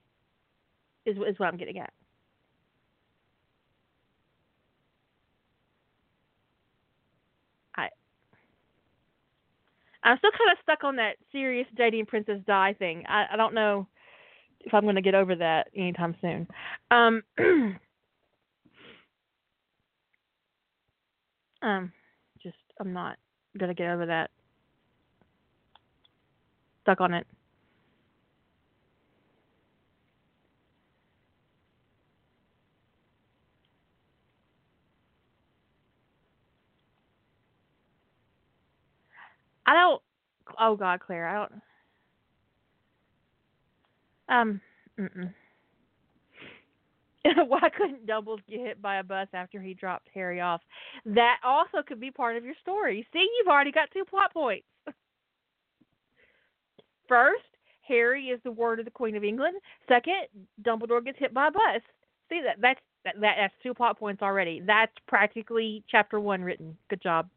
Is is what I'm getting at. I I'm still kind of stuck on that Sirius dating Princess Di thing. I, I don't know if I'm going to get over that anytime soon. Um, um, just I'm not going to get over that. Stuck on it. I don't. Oh God, Claire, I don't. Um. Mm-mm. Why couldn't Dumbles get hit by a bus after he dropped Harry off? That also could be part of your story. See, you've already got two plot points. First, Harry is the ward of the Queen of England. Second, Dumbledore gets hit by a bus. See that that's that, that that's two plot points already. That's practically chapter one written. Good job.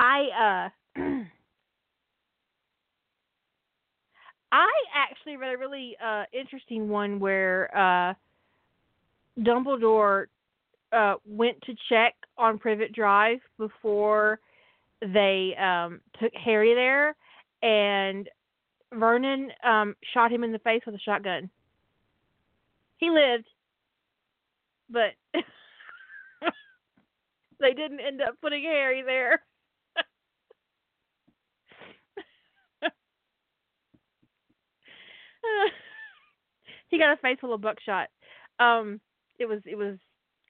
I uh I actually read a really uh interesting one where uh Dumbledore uh went to check on Privet Drive before they um took Harry there and Vernon um shot him in the face with a shotgun. He lived, but they didn't end up putting Harry there. he got a face full of buckshot. Um, it was it was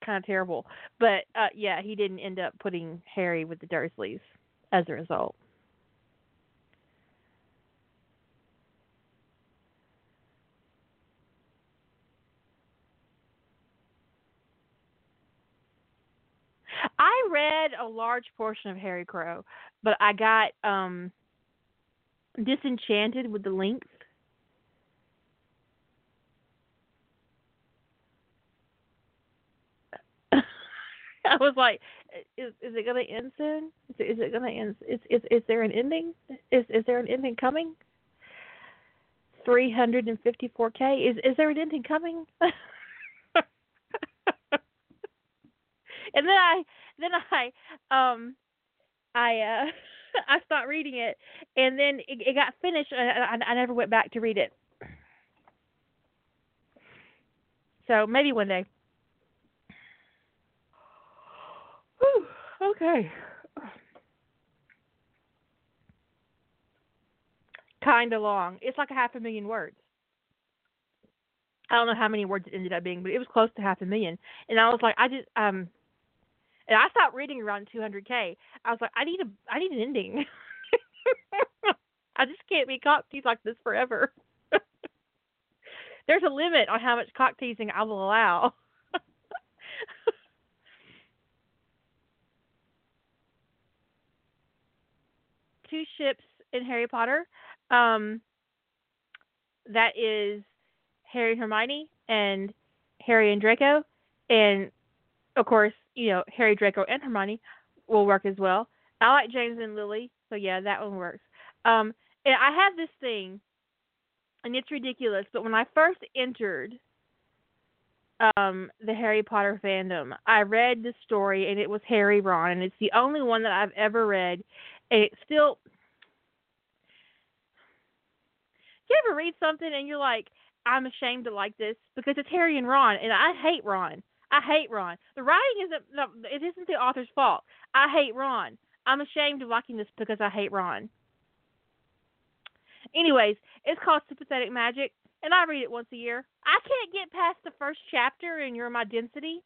kind of terrible, but uh, yeah, he didn't end up putting Harry with the Dursleys as a result. I read a large portion of Harry Crow, but I got um disenchanted with the length I was like, is is it gonna end soon? Is it, is it gonna end? Is is is there an ending? Is is there an ending coming? Three hundred and fifty four K. Is is there an ending coming? and then I then I um I uh I stopped reading it and then it, it got finished and I, I never went back to read it. So maybe one day. Whew, okay. Kind of long. It's like a half a million words. I don't know how many words it ended up being, but it was close to half a million. And I was like, I just um, and I stopped reading around 200k. I was like, I need a, I need an ending. I just can't be cock teased like this forever. There's a limit on how much cock teasing I will allow. Two ships in Harry Potter. Um, that is Harry and Hermione and Harry and Draco, and of course, you know Harry, Draco, and Hermione will work as well. I like James and Lily, so yeah, that one works. Um, and I have this thing, and it's ridiculous, but when I first entered um the Harry Potter fandom, I read the story and it was Harry Ron, and it's the only one that I've ever read. It still you ever read something and you're like, I'm ashamed to like this because it's Harry and Ron, and I hate Ron. I hate Ron. The writing isn't it isn't the author's fault. I hate Ron. I'm ashamed of liking this because I hate Ron. Anyways, it's called Sympathetic Magic, and I read it once a year. I can't get past the first chapter in You're My Density.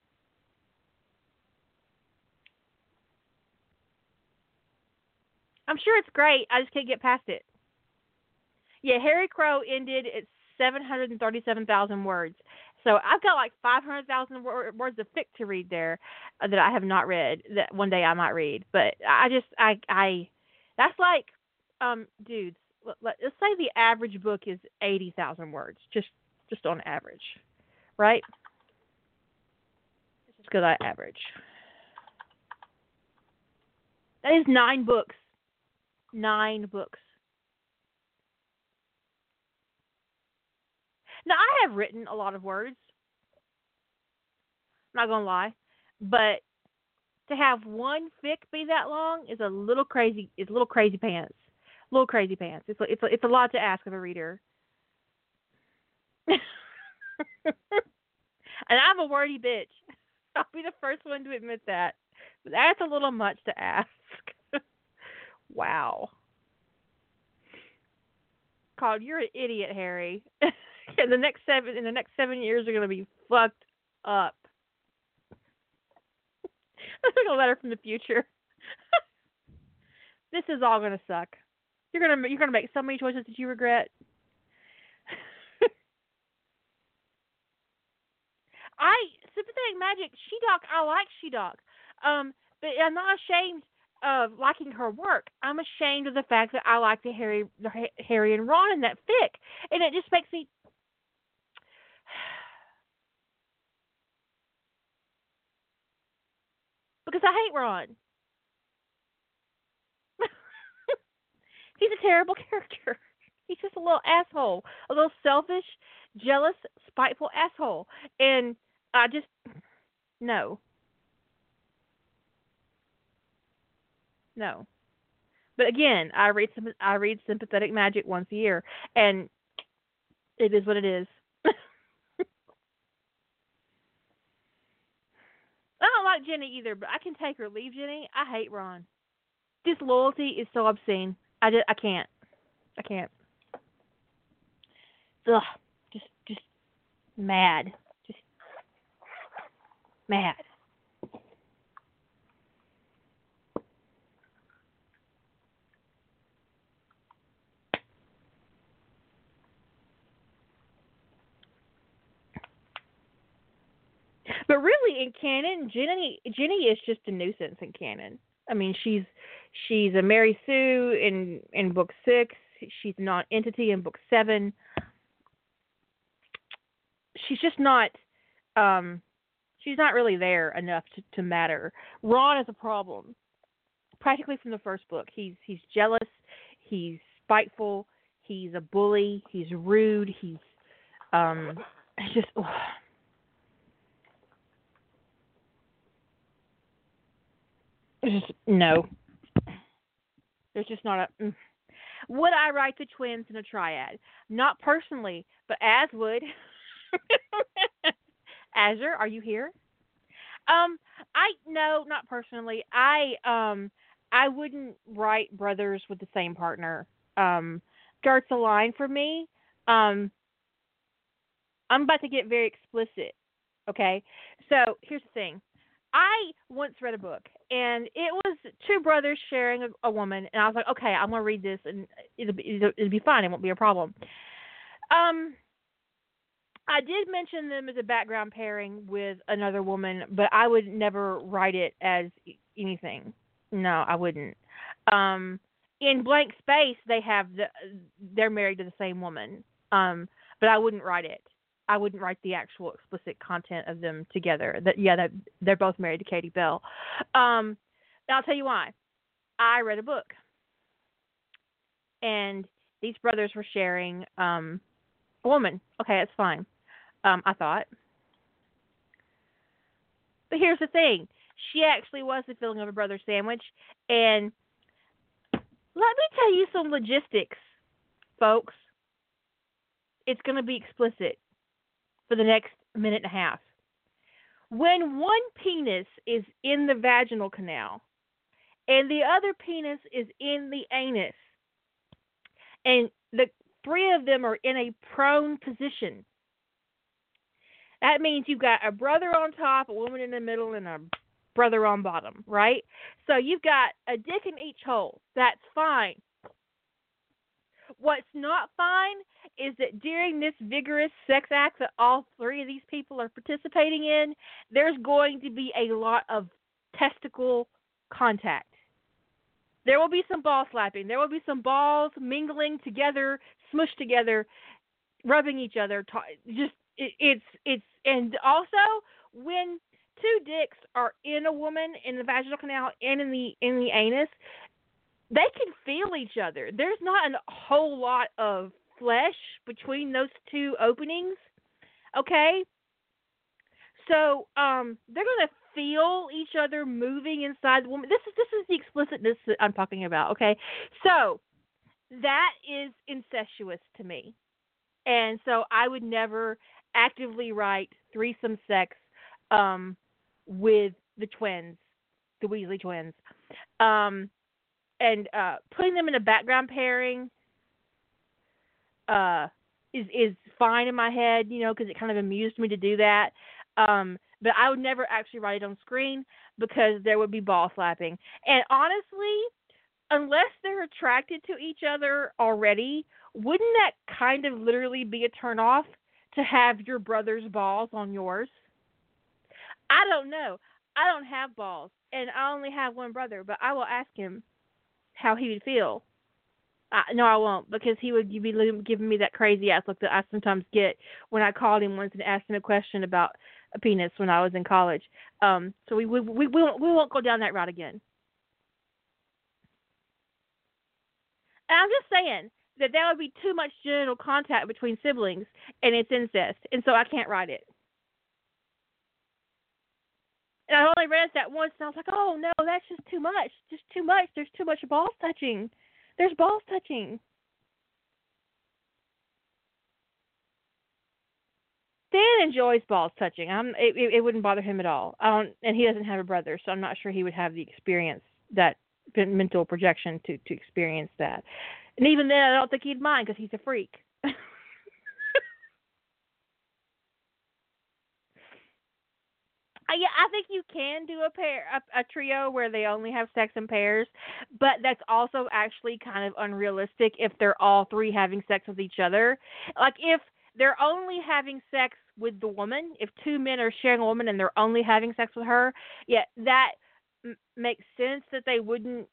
I'm sure it's great. I just can't get past it. Yeah, Harry Crow ended at 737,000 words. So I've got like 500,000 words of fic to read there uh, that I have not read that one day I might read. But I just I I that's like um dudes, let, us say the average book is 80,000 words just just on average. Right? Is good I average. That is 9 books. 9 books. Now I have written a lot of words. I'm not gonna lie, but to have one fic be that long is a little crazy. It's a little crazy pants. A little crazy pants. It's a, it's a, it's a lot to ask of a reader. and I'm a wordy bitch. I'll be the first one to admit that. But that's a little much to ask. Wow. Called you're an idiot, Harry. in the next seven in the next seven years are gonna be fucked up. That's like a letter from the future. this is all gonna suck. You're gonna you're gonna make so many choices that you regret. I sympathetic magic she doc I like she doc. Um, but I'm not ashamed of liking her work. I'm ashamed of the fact that I like the Harry, the Harry and Ron in that fic, and it just makes me. because I hate Ron. He's a terrible character. He's just a little asshole, a little selfish, jealous, spiteful asshole, and I just no. No. But again, I read I read sympathetic magic once a year and it is what it is. I don't like Ginny either, but I can take or leave Ginny. I hate Ron. Disloyalty is so obscene. I just, I can't. I can't. Ugh, just just mad. Just mad. But really, in canon, Ginny Ginny is just a nuisance in canon. I mean, she's she's a Mary Sue in in book six. She's a non-entity in book seven. She's just not. Um, she's not really there enough to, to matter. Ron is a problem, practically from the first book. He's he's jealous. He's spiteful. He's a bully. He's rude. He's um, just. Ugh just no. There's just not a. Mm. Would I write the twins in a triad? Not personally, but as would. Azure, are you here? Um, I no, not personally. I um, I wouldn't write brothers with the same partner. Um, Gert's a line for me. Um, I'm about to get very explicit. Okay, so here's the thing. I once read a book, and it was two brothers sharing a, a woman, and I was like, okay, I'm gonna read this, and it'll be it'll, it'll be fine. It won't be a problem. Um, I did mention them as a background pairing with another woman, but I would never write it as anything. No, I wouldn't. Um, in blank space, they have the they're married to the same woman. Um, but I wouldn't write it. I wouldn't write the actual explicit content of them together. That yeah, that they're both married to Katie Bell. Um, I'll tell you why. I read a book, and these brothers were sharing um, a woman. Okay, that's fine. Um, I thought, but here's the thing: she actually was the filling of a brother sandwich, and let me tell you some logistics, folks. It's going to be explicit for the next minute and a half. When one penis is in the vaginal canal and the other penis is in the anus, and the three of them are in a prone position, that means you've got a brother on top, a woman in the middle, and a brother on bottom, right? So you've got a dick in each hole. That's fine. What's not fine is that during this vigorous sex act that all three of these people are participating in, there's going to be a lot of testicle contact. There will be some ball slapping. There will be some balls mingling together, smushed together, rubbing each other. Just it, it's it's and also when two dicks are in a woman in the vaginal canal and in the in the anus, they can feel each other. There's not a whole lot of flesh between those two openings. Okay? So, um, they're gonna feel each other moving inside the woman. This is this is the explicitness that I'm talking about, okay? So that is incestuous to me. And so I would never actively write threesome sex um, with the twins, the Weasley twins. Um, and uh, putting them in a background pairing uh, is is fine in my head, you know, because it kind of amused me to do that. Um, but I would never actually write it on screen because there would be ball slapping. And honestly, unless they're attracted to each other already, wouldn't that kind of literally be a turn off to have your brother's balls on yours? I don't know. I don't have balls, and I only have one brother, but I will ask him how he would feel. I, no, I won't because he would be giving me that crazy ass look that I sometimes get when I called him once and asked him a question about a penis when I was in college. Um, so we we we we won't, we won't go down that route again. And I'm just saying that that would be too much genital contact between siblings, and it's incest, and so I can't write it. And I only read that once, and I was like, oh no, that's just too much. Just too much. There's too much balls touching. There's balls touching. Dan enjoys balls touching. I'm. It, it, it wouldn't bother him at all. I don't, and he doesn't have a brother, so I'm not sure he would have the experience that mental projection to to experience that. And even then, I don't think he'd mind because he's a freak. yeah, I think you can do a pair, a, a trio where they only have sex in pairs, but that's also actually kind of unrealistic if they're all three having sex with each other. Like if they're only having sex with the woman, if two men are sharing a woman and they're only having sex with her, yeah, that m- makes sense that they wouldn't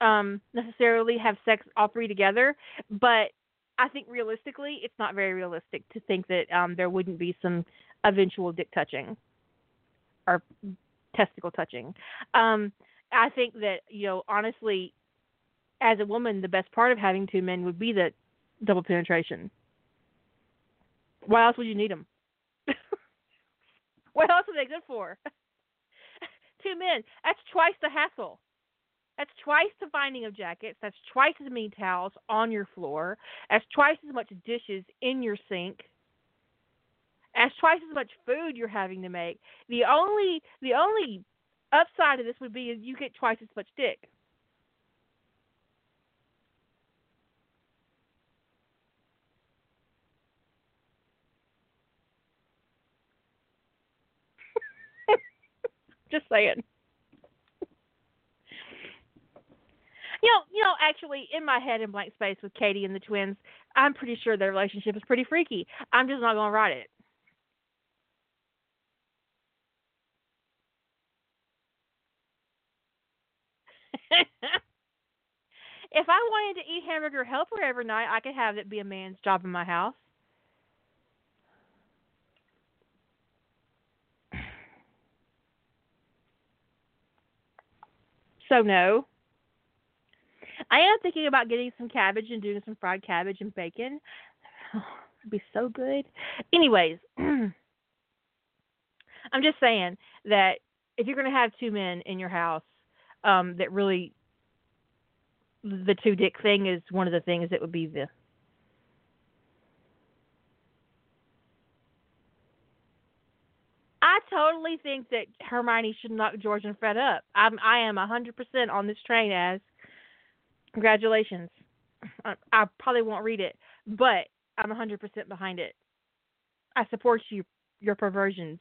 um necessarily have sex all three together, but I think realistically, it's not very realistic to think that um there wouldn't be some eventual dick touching or testicle touching. Um, I think that you know, honestly, as a woman, the best part of having two men would be the double penetration. Why else would you need them? what else are they good for? two men. That's twice the hassle. That's twice the finding of jackets. That's twice as many towels on your floor. That's twice as much dishes in your sink. That's twice as much food you're having to make. The only the only upside of this would be is you get twice as much dick. Just saying. You know, you know, actually, in my head, in blank space with Katie and the twins, I'm pretty sure their relationship is pretty freaky. I'm just not gonna write it. if I wanted to eat hamburger helper every night, I could have it be a man's job in my house. So no. I am thinking about getting some cabbage and doing some fried cabbage and bacon. It'd be so good. Anyways, I'm just saying that if you're going to have two men in your house, um, that really the two dick thing is one of the things that would be the I totally think that Hermione should knock George and Fred up. I'm I am hundred percent on this train as congratulations. I, I probably won't read it, but I'm hundred percent behind it. I support you your perversions.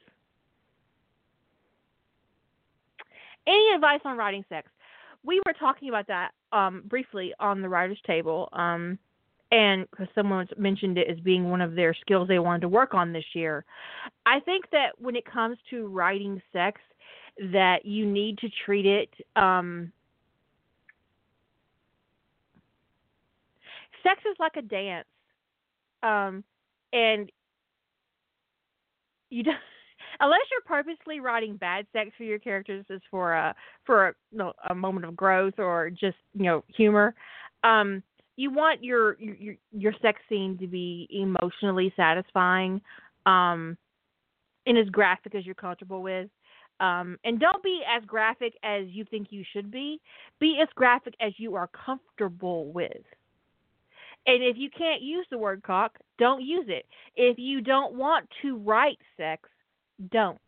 Any advice on writing sex? We were talking about that um, briefly on the writers' table, um, and because someone mentioned it as being one of their skills they wanted to work on this year. I think that when it comes to writing sex, that you need to treat it. Um, sex is like a dance, um, and you don't unless you're purposely writing bad sex for your characters is for a for a, a moment of growth or just you know humor um you want your your your sex scene to be emotionally satisfying um and as graphic as you're comfortable with. Um and don't be as graphic as you think you should be. Be as graphic as you are comfortable with. And if you can't use the word cock, don't use it. If you don't want to write sex, don't.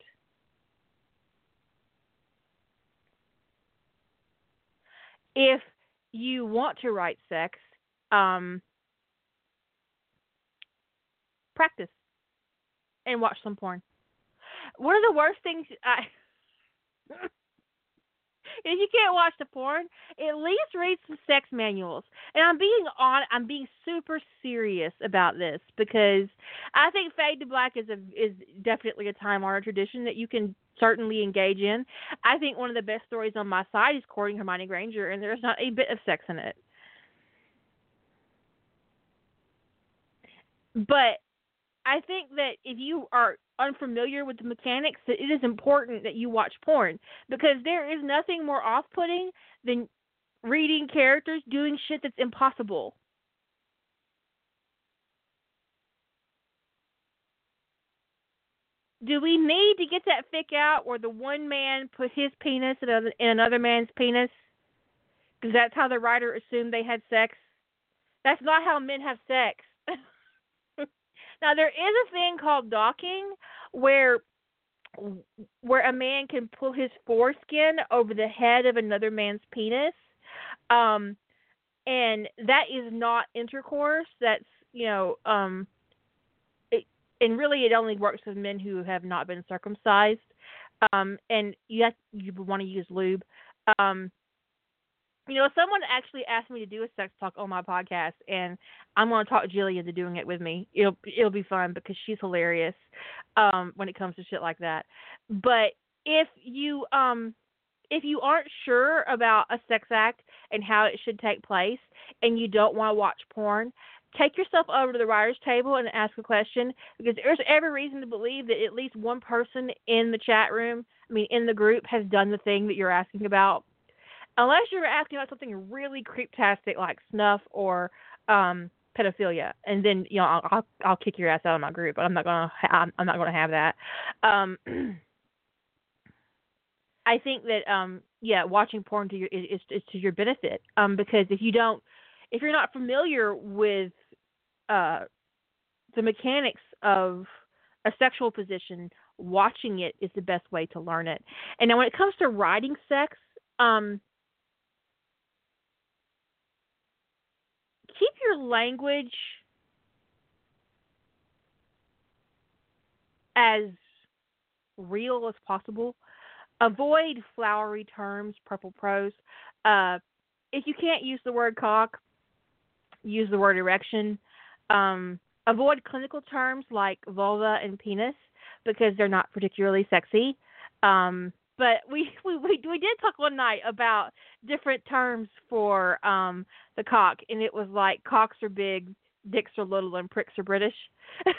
If you want to write sex, um, practice and watch some porn. One of the worst things I if you can't watch the porn, at least read some sex manuals. And I'm being on I'm being super serious about this because I think Fade to Black is a is definitely a time honored tradition that you can certainly engage in. I think one of the best stories on my side is Courting Hermione Granger and there's not a bit of sex in it. But I think that if you are unfamiliar with the mechanics, that it is important that you watch porn because there is nothing more off-putting than reading characters doing shit that's impossible. Do we need to get that fic out where the one man put his penis in another man's penis? Because that's how the writer assumed they had sex. That's not how men have sex. Now there is a thing called docking where where a man can pull his foreskin over the head of another man's penis. Um and that is not intercourse. That's, you know, um it, and really it only works with men who have not been circumcised. Um and you have you want to use lube. Um you know, someone actually asked me to do a sex talk on my podcast, and I'm going to talk Jillian into doing it with me. It'll it'll be fun because she's hilarious um, when it comes to shit like that. But if you um if you aren't sure about a sex act and how it should take place, and you don't want to watch porn, take yourself over to the writers' table and ask a question because there's every reason to believe that at least one person in the chat room, I mean, in the group, has done the thing that you're asking about unless you're asking about something really creeptastic like snuff or um pedophilia and then you know I'll I'll, I'll kick your ass out of my group but I'm not going to I'm, I'm not going to have that. Um I think that um yeah watching porn to your is, is to your benefit um because if you don't if you're not familiar with uh the mechanics of a sexual position watching it is the best way to learn it. And now when it comes to writing sex um keep your language as real as possible. Avoid flowery terms, purple prose. Uh, if you can't use the word cock, use the word erection. Um, avoid clinical terms like vulva and penis because they're not particularly sexy. Um, but we, we we we did talk one night about different terms for um the cock and it was like cocks are big dicks are little and pricks are british.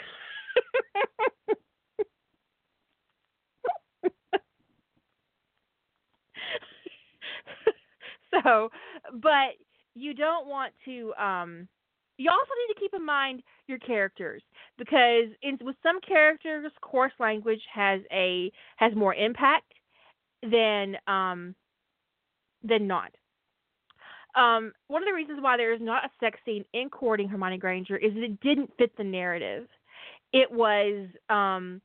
So but you don't want to um you also need to keep in mind your characters because in, with some characters coarse language has a has more impact than um, than not. Um, one of the reasons why there is not a sex scene in courting Hermione Granger is that it didn't fit the narrative. It was um,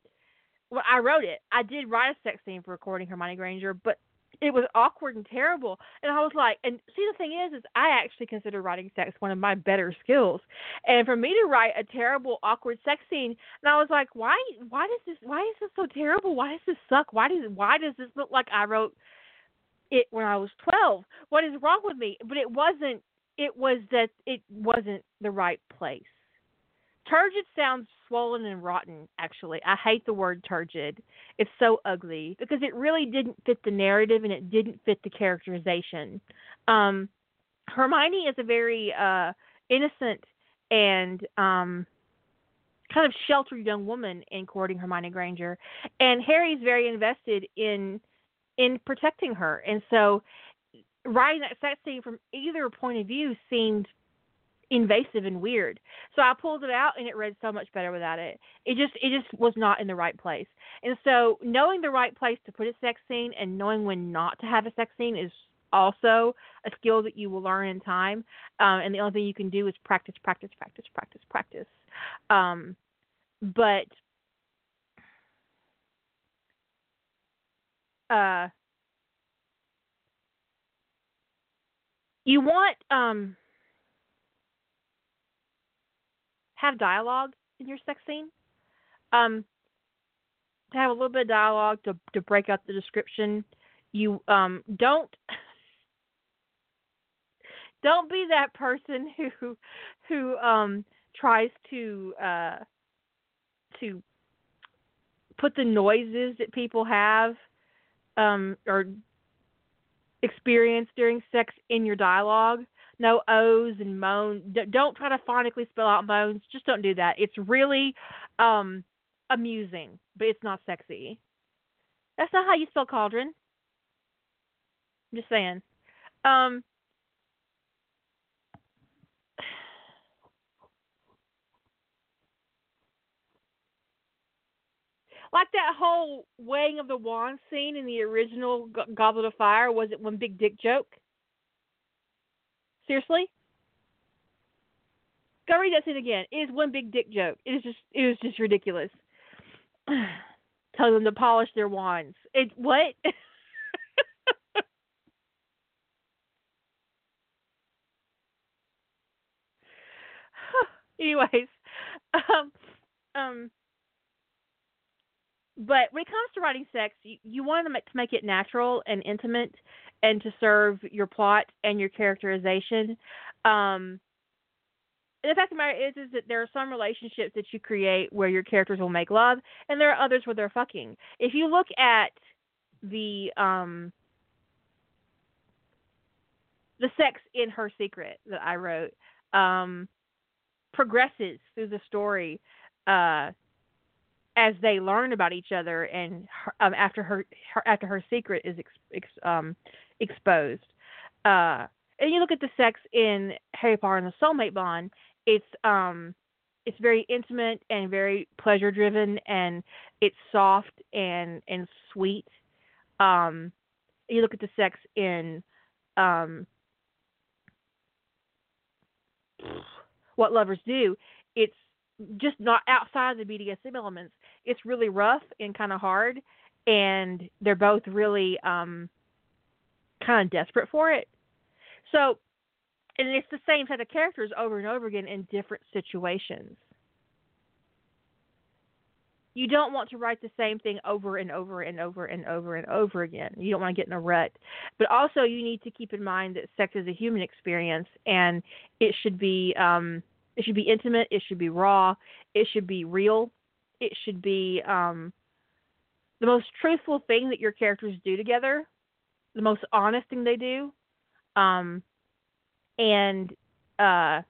well, I wrote it. I did write a sex scene for courting Hermione Granger, but it was awkward and terrible. And I was like, and see, the thing is, is I actually consider writing sex one of my better skills. And for me to write a terrible, awkward sex scene, and I was like, why, why does this, why is this so terrible? Why does this suck? Why does, why does this look like I wrote it when I was twelve? What is wrong with me? But it wasn't. It was that it wasn't the right place. Turgid sounds swollen and rotten, actually. I hate the word turgid. It's so ugly because it really didn't fit the narrative and it didn't fit the characterization. Um, Hermione is a very uh, innocent and um, kind of sheltered young woman in courting Hermione Granger, and Harry's very invested in in protecting her, and so writing that sex scene from either point of view seemed invasive and weird. So I pulled it out and it read so much better without it. It just it just was not in the right place. And so knowing the right place to put a sex scene and knowing when not to have a sex scene is also a skill that you will learn in time. Um, and the only thing you can do is practice, practice, practice, practice, practice. Um, but uh, you want um, have dialogue in your sex scene. Um, to have a little bit of dialogue to to break up the description You um don't don't be that person who who um tries to uh to put the noises that people have um or experience during sex in your dialogue. No O's and moans. Don't try to phonically spell out moans. Just don't do that. It's really um amusing, but it's not sexy. That's not how you spell cauldron. I'm just saying. Um like that whole weighing of the wand scene in the original Goblet of Fire was it one big dick joke? Seriously? Go read that scene again. It is one big dick joke. It is just it was just ridiculous. Tell them to polish their wands. It what? Anyways, um, um, but when it comes to writing sex, you, you want to make, to make it natural and intimate, and to serve your plot and your characterization. Um, the fact of the matter is, is that there are some relationships that you create where your characters will make love, and there are others where they're fucking. If you look at the um, the sex in her secret that I wrote um, progresses through the story uh, as they learn about each other and her, um, after her, her, after her secret is ex, ex, um, exposed. Uh, and you look at the sex in Harry Potter and the Soulmate Bond, it's um it's very intimate and very pleasure driven and it's soft and and sweet. Um, you look at the sex in um, what lovers do. It's just not outside the BDSM elements. It's really rough and kind of hard, and they're both really um, kind of desperate for it. So and it's the same set of characters over and over again in different situations. You don't want to write the same thing over and over and over and over and over again. You don't want to get in a rut. But also, you need to keep in mind that sex is a human experience, and it should be um, it should be intimate. It should be raw. It should be real. It should be um, the most truthful thing that your characters do together, the most honest thing they do. Um, and uh,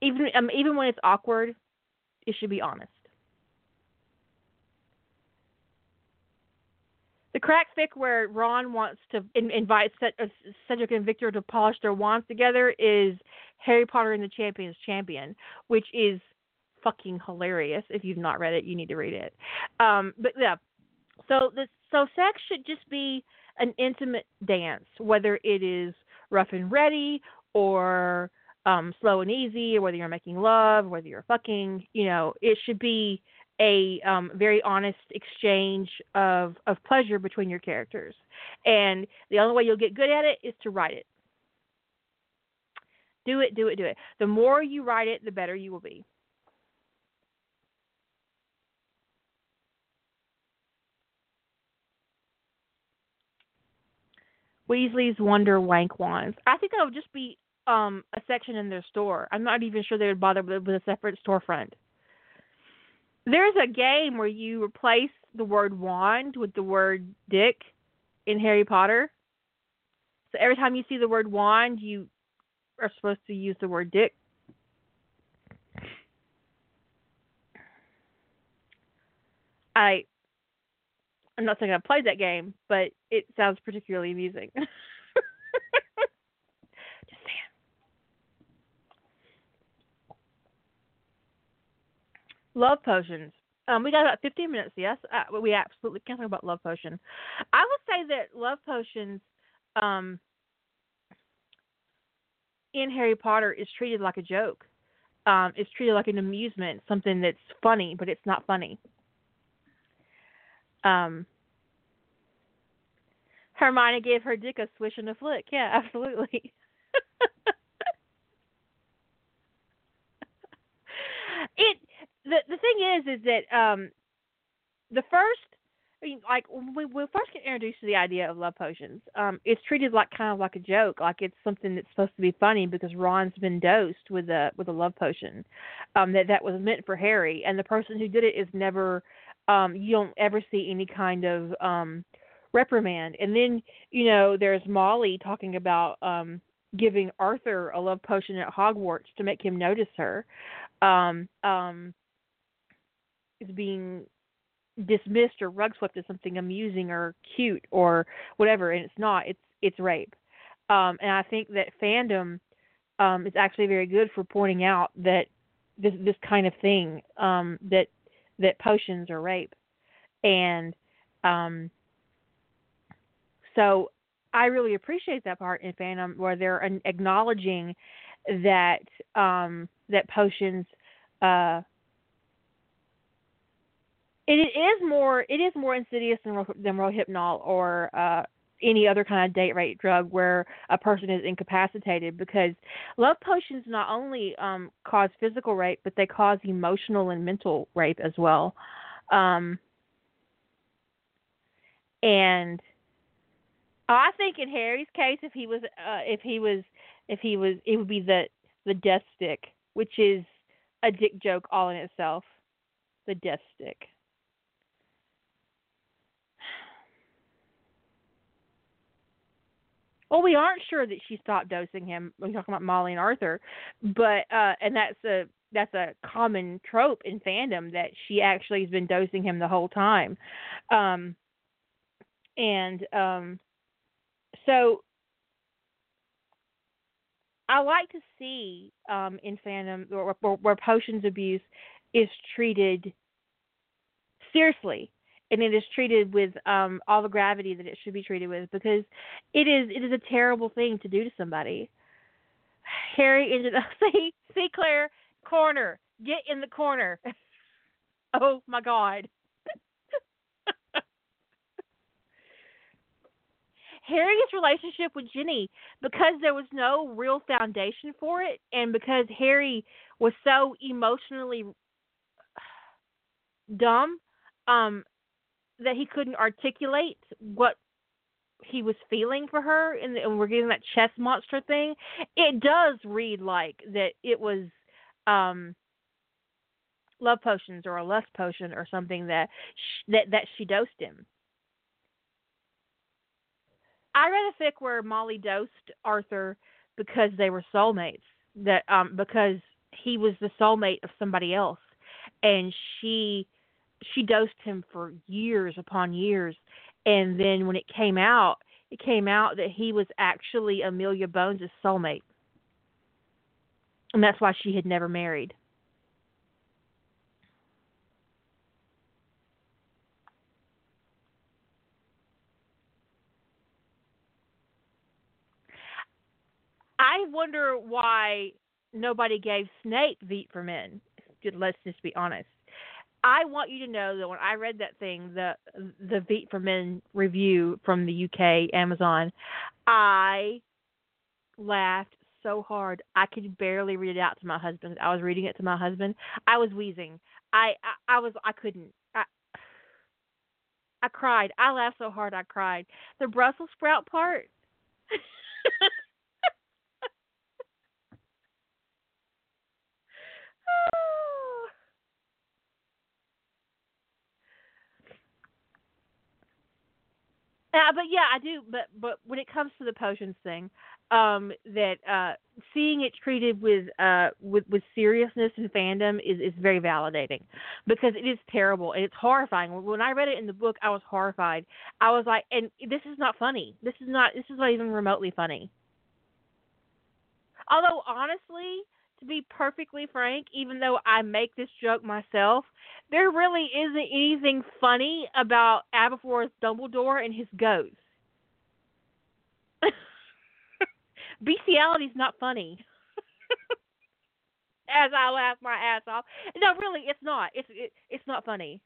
even um, even when it's awkward, it should be honest. The crack fic where Ron wants to in, invite uh, Cedric and Victor to polish their wands together is Harry Potter and the Champions Champion, which is fucking hilarious. If you've not read it, you need to read it. Um, but yeah, so the so sex should just be an intimate dance, whether it is rough and ready or um, slow and easy, or whether you're making love, whether you're fucking, you know, it should be a um, very honest exchange of of pleasure between your characters. And the only way you'll get good at it is to write it. Do it, do it, do it. The more you write it, the better you will be. Weasley's Wonder Wank Wands. I think that would just be um, a section in their store. I'm not even sure they would bother with, with a separate storefront. There's a game where you replace the word wand with the word dick in Harry Potter. So every time you see the word wand, you are supposed to use the word dick. I I'm not saying I've played that game, but it sounds particularly amusing. Just saying. Love potions. Um, we got about 15 minutes, yes? Uh, we absolutely can't talk about love potion. I would say that love potions um, in Harry Potter is treated like a joke. Um, it's treated like an amusement, something that's funny, but it's not funny. Um, Hermione gave her dick a swish and a flick. Yeah, absolutely. it the the thing is is that um the first I mean, like when we, we first get introduced to the idea of love potions, um, it's treated like kind of like a joke, like it's something that's supposed to be funny because Ron's been dosed with a with a love potion, um, that that was meant for Harry, and the person who did it is never, um, you don't ever see any kind of um, reprimand. And then you know there's Molly talking about um, giving Arthur a love potion at Hogwarts to make him notice her. Um, um, is being dismissed or rug swept as something amusing or cute or whatever, and it's not. It's it's rape. Um, and I think that fandom um, is actually very good for pointing out that this this kind of thing um, that that potions are rape, and um, so I really appreciate that part in fandom where they're acknowledging that um, that potions uh, it, is more it is more insidious than than Rohypnol or uh, any other kind of date rape drug where a person is incapacitated because love potions not only um, cause physical rape but they cause emotional and mental rape as well. Um, and I think in Harry's case, if he was uh, if he was if he was it would be the the death stick, which is a dick joke all in itself. The death stick. Well, we aren't sure that she stopped dosing him. We're talking about Molly and Arthur, but uh, and that's a that's a common trope in fandom that she actually has been dosing him the whole time, um, and um, so I like to see um, in fandom where, where, where potions abuse is treated seriously and it is treated with um all the gravity that it should be treated with because it is it is a terrible thing to do to somebody. Harry ended up see see Claire corner get in the corner. oh my God. Harry's relationship with Ginny, because there was no real foundation for it, and because Harry was so emotionally dumb, um, that he couldn't articulate what he was feeling for her and, and we're getting that chess monster thing it does read like that it was um love potions or a lust potion or something that that that she dosed him. I read a fic where molly dosed arthur because they were soulmates that um because he was the soulmate of somebody else and she she dosed him for years upon years and then when it came out it came out that he was actually Amelia Bones' soulmate and that's why she had never married I wonder why nobody gave Snape Veet for Men. Let's just be honest. I want you to know that when I read that thing, the the Veet for Men review from the UK Amazon, I laughed so hard I could barely read it out to my husband. I was reading it to my husband. I was wheezing. I I, I was I couldn't. I I cried. I laughed so hard I cried. The Brussels sprout part. Uh, but yeah, I do. But but when it comes to the potions thing, um, that uh, seeing it treated with uh with with seriousness and fandom is is very validating because it is terrible and it's horrifying. When I read it in the book, I was horrified. I was like, and this is not funny. This is not. This is not even remotely funny. Although honestly, to be perfectly frank, even though I make this joke myself, there really isn't anything funny about Aberforth Dumbledore and his ghost. Bestiality is not funny. As I laugh my ass off. No, really, it's not. It's it, it's not funny.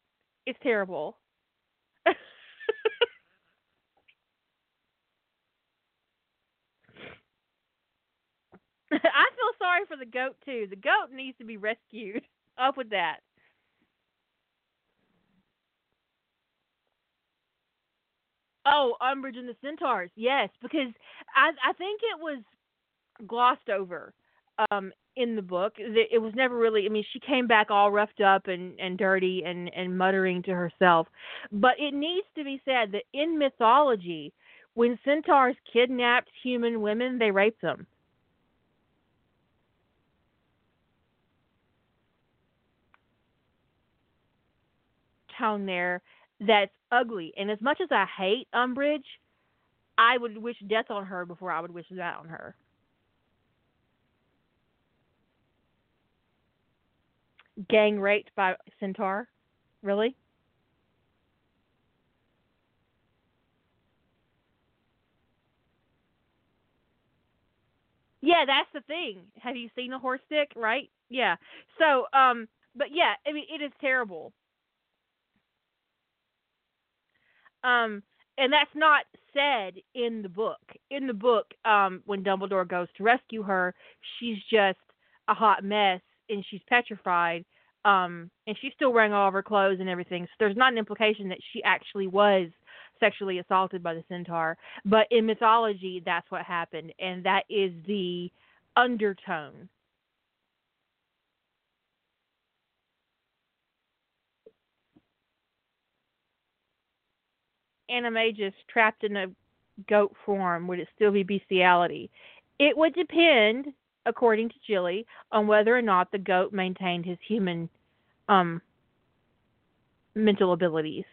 It's terrible. I feel sorry for the goat too. The goat needs to be rescued. Up with that. Oh, Umbridge and the Centaurs. Yes, because I I think it was glossed over um in the book. It was never really. I mean, she came back all roughed up and and dirty and and muttering to herself. But it needs to be said that in mythology, when centaurs kidnapped human women, they raped them. Tone there that's ugly. And as much as I hate Umbridge, I would wish death on her before I would wish that on her. Gang raped by Centaur? Really? Yeah, that's the thing. Have you seen a horse stick? Right? Yeah. So, um, but yeah, I mean, it is terrible. Um, and that's not said in the book. In the book, um, when Dumbledore goes to rescue her, she's just a hot mess and she's petrified. Um, and she's still wearing all of her clothes and everything. So there's not an implication that she actually was sexually assaulted by the centaur. But in mythology, that's what happened, and that is the undertone. Animagus trapped in a goat form, would it still be bestiality? It would depend, according to Jilly, on whether or not the goat maintained his human um, mental abilities.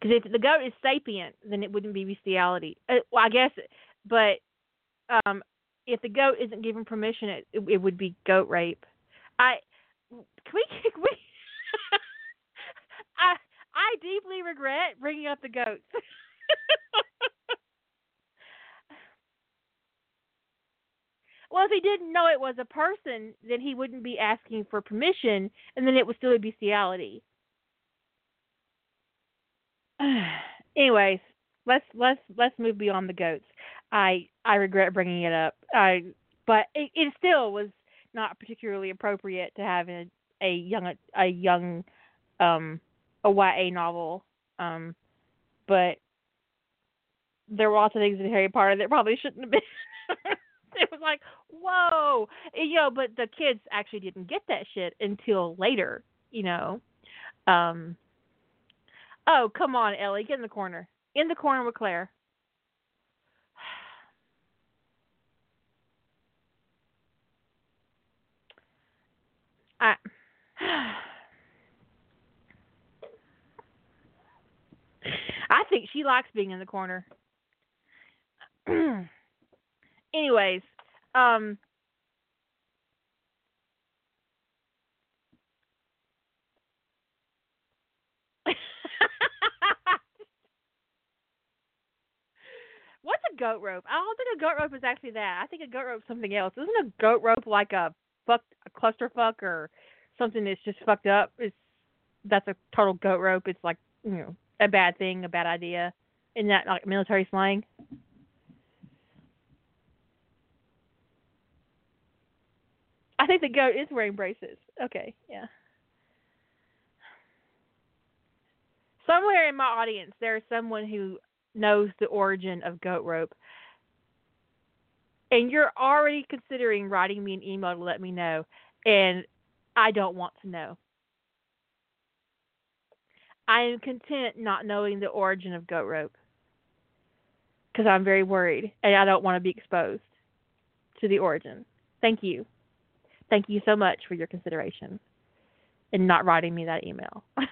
Because if the goat is sapient, then it wouldn't be bestiality. Uh, well, I guess, but um, if the goat isn't given permission, it, it, it would be goat rape. I can we can we. Deeply regret bringing up the goats. well, if he didn't know it was a person, then he wouldn't be asking for permission, and then it would still be bestiality. Anyways, let's let's let's move beyond the goats. I I regret bringing it up. I but it, it still was not particularly appropriate to have a, a young a young um a YA novel. Um but there were lots of things in Harry Potter that probably shouldn't have been. it was like, whoa, you know. But the kids actually didn't get that shit until later, you know. Um, Oh, come on, Ellie, get in the corner. In the corner with Claire. I I think she likes being in the corner. Anyways, um What's a goat rope? I don't think a goat rope is actually that. I think a goat rope is something else. Isn't a goat rope like a fuck a clusterfuck or something that's just fucked up? It's that's a total goat rope. It's like you know a bad thing, a bad idea. Isn't that like military slang? I think the goat is wearing braces. Okay, yeah. Somewhere in my audience, there is someone who knows the origin of goat rope, and you're already considering writing me an email to let me know, and I don't want to know. I am content not knowing the origin of goat rope because I'm very worried and I don't want to be exposed to the origin. Thank you. Thank you so much for your consideration and not writing me that email.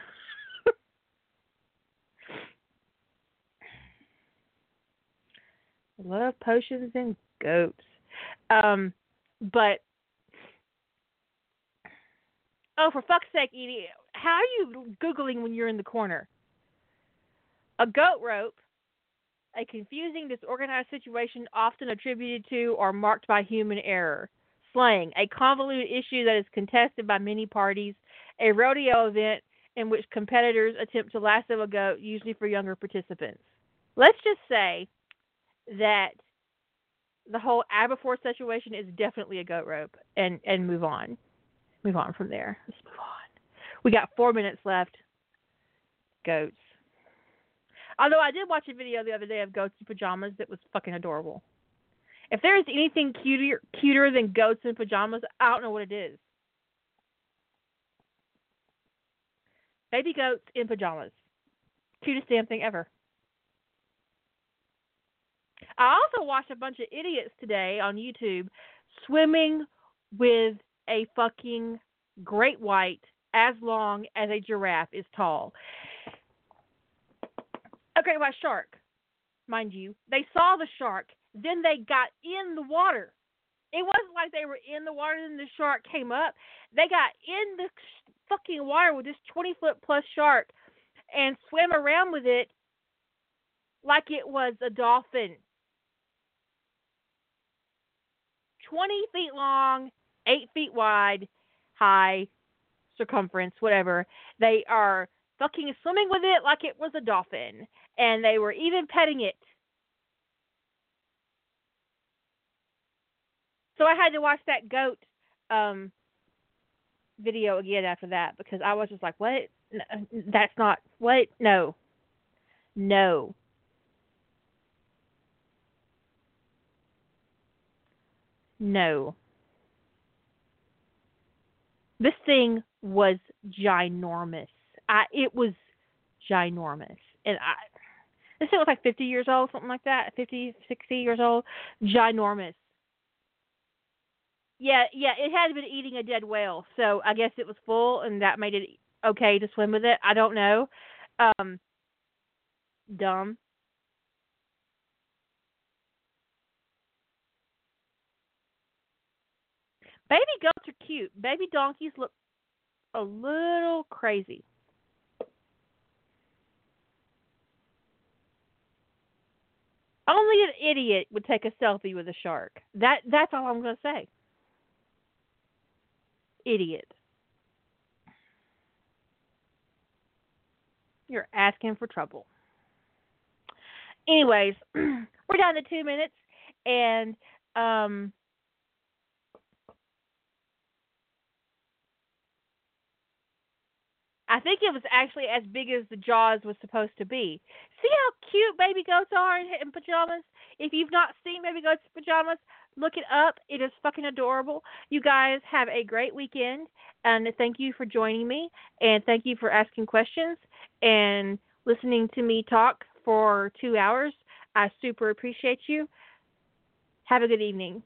Love potions and goats. Um, but oh, for fuck's sake, Edie, how are you googling when you're in the corner? A goat rope, a confusing, disorganized situation often attributed to or marked by human error. Slang, a convoluted issue that is contested by many parties. A rodeo event in which competitors attempt to lasso a goat, usually for younger participants. Let's just say that the whole Aberforth situation is definitely a goat rope and and move on. Move on from there. Let's move on. We got four minutes left. Goats. Although I did watch a video the other day of goats in pajamas that was fucking adorable. If there is anything cuter cuter than goats in pajamas, I don't know what it is. Baby goats in pajamas. Cutest damn thing ever. I also watched a bunch of idiots today on YouTube swimming with a fucking great white as long as a giraffe is tall. Great white shark, mind you. They saw the shark, then they got in the water. It wasn't like they were in the water and the shark came up. They got in the fucking water with this 20 foot plus shark and swam around with it like it was a dolphin. 20 feet long, 8 feet wide, high, circumference, whatever. They are fucking swimming with it like it was a dolphin. And they were even petting it. So I had to watch that goat um video again after that because I was just like, what? No, that's not what? No. No. No. This thing was ginormous. I it was ginormous. And I this thing was like 50 years old, something like that, 50, 60 years old, ginormous. Yeah, yeah, it had been eating a dead whale, so I guess it was full, and that made it okay to swim with it. I don't know. Um, dumb. Baby goats are cute. Baby donkeys look a little crazy. Only an idiot would take a selfie with a shark. That that's all I'm going to say. Idiot. You're asking for trouble. Anyways, we're down to two minutes, and um, I think it was actually as big as the jaws was supposed to be. See how cute baby goats are in, in pajamas? If you've not seen baby goats in pajamas, look it up. It is fucking adorable. You guys have a great weekend, and thank you for joining me, and thank you for asking questions and listening to me talk for two hours. I super appreciate you. Have a good evening.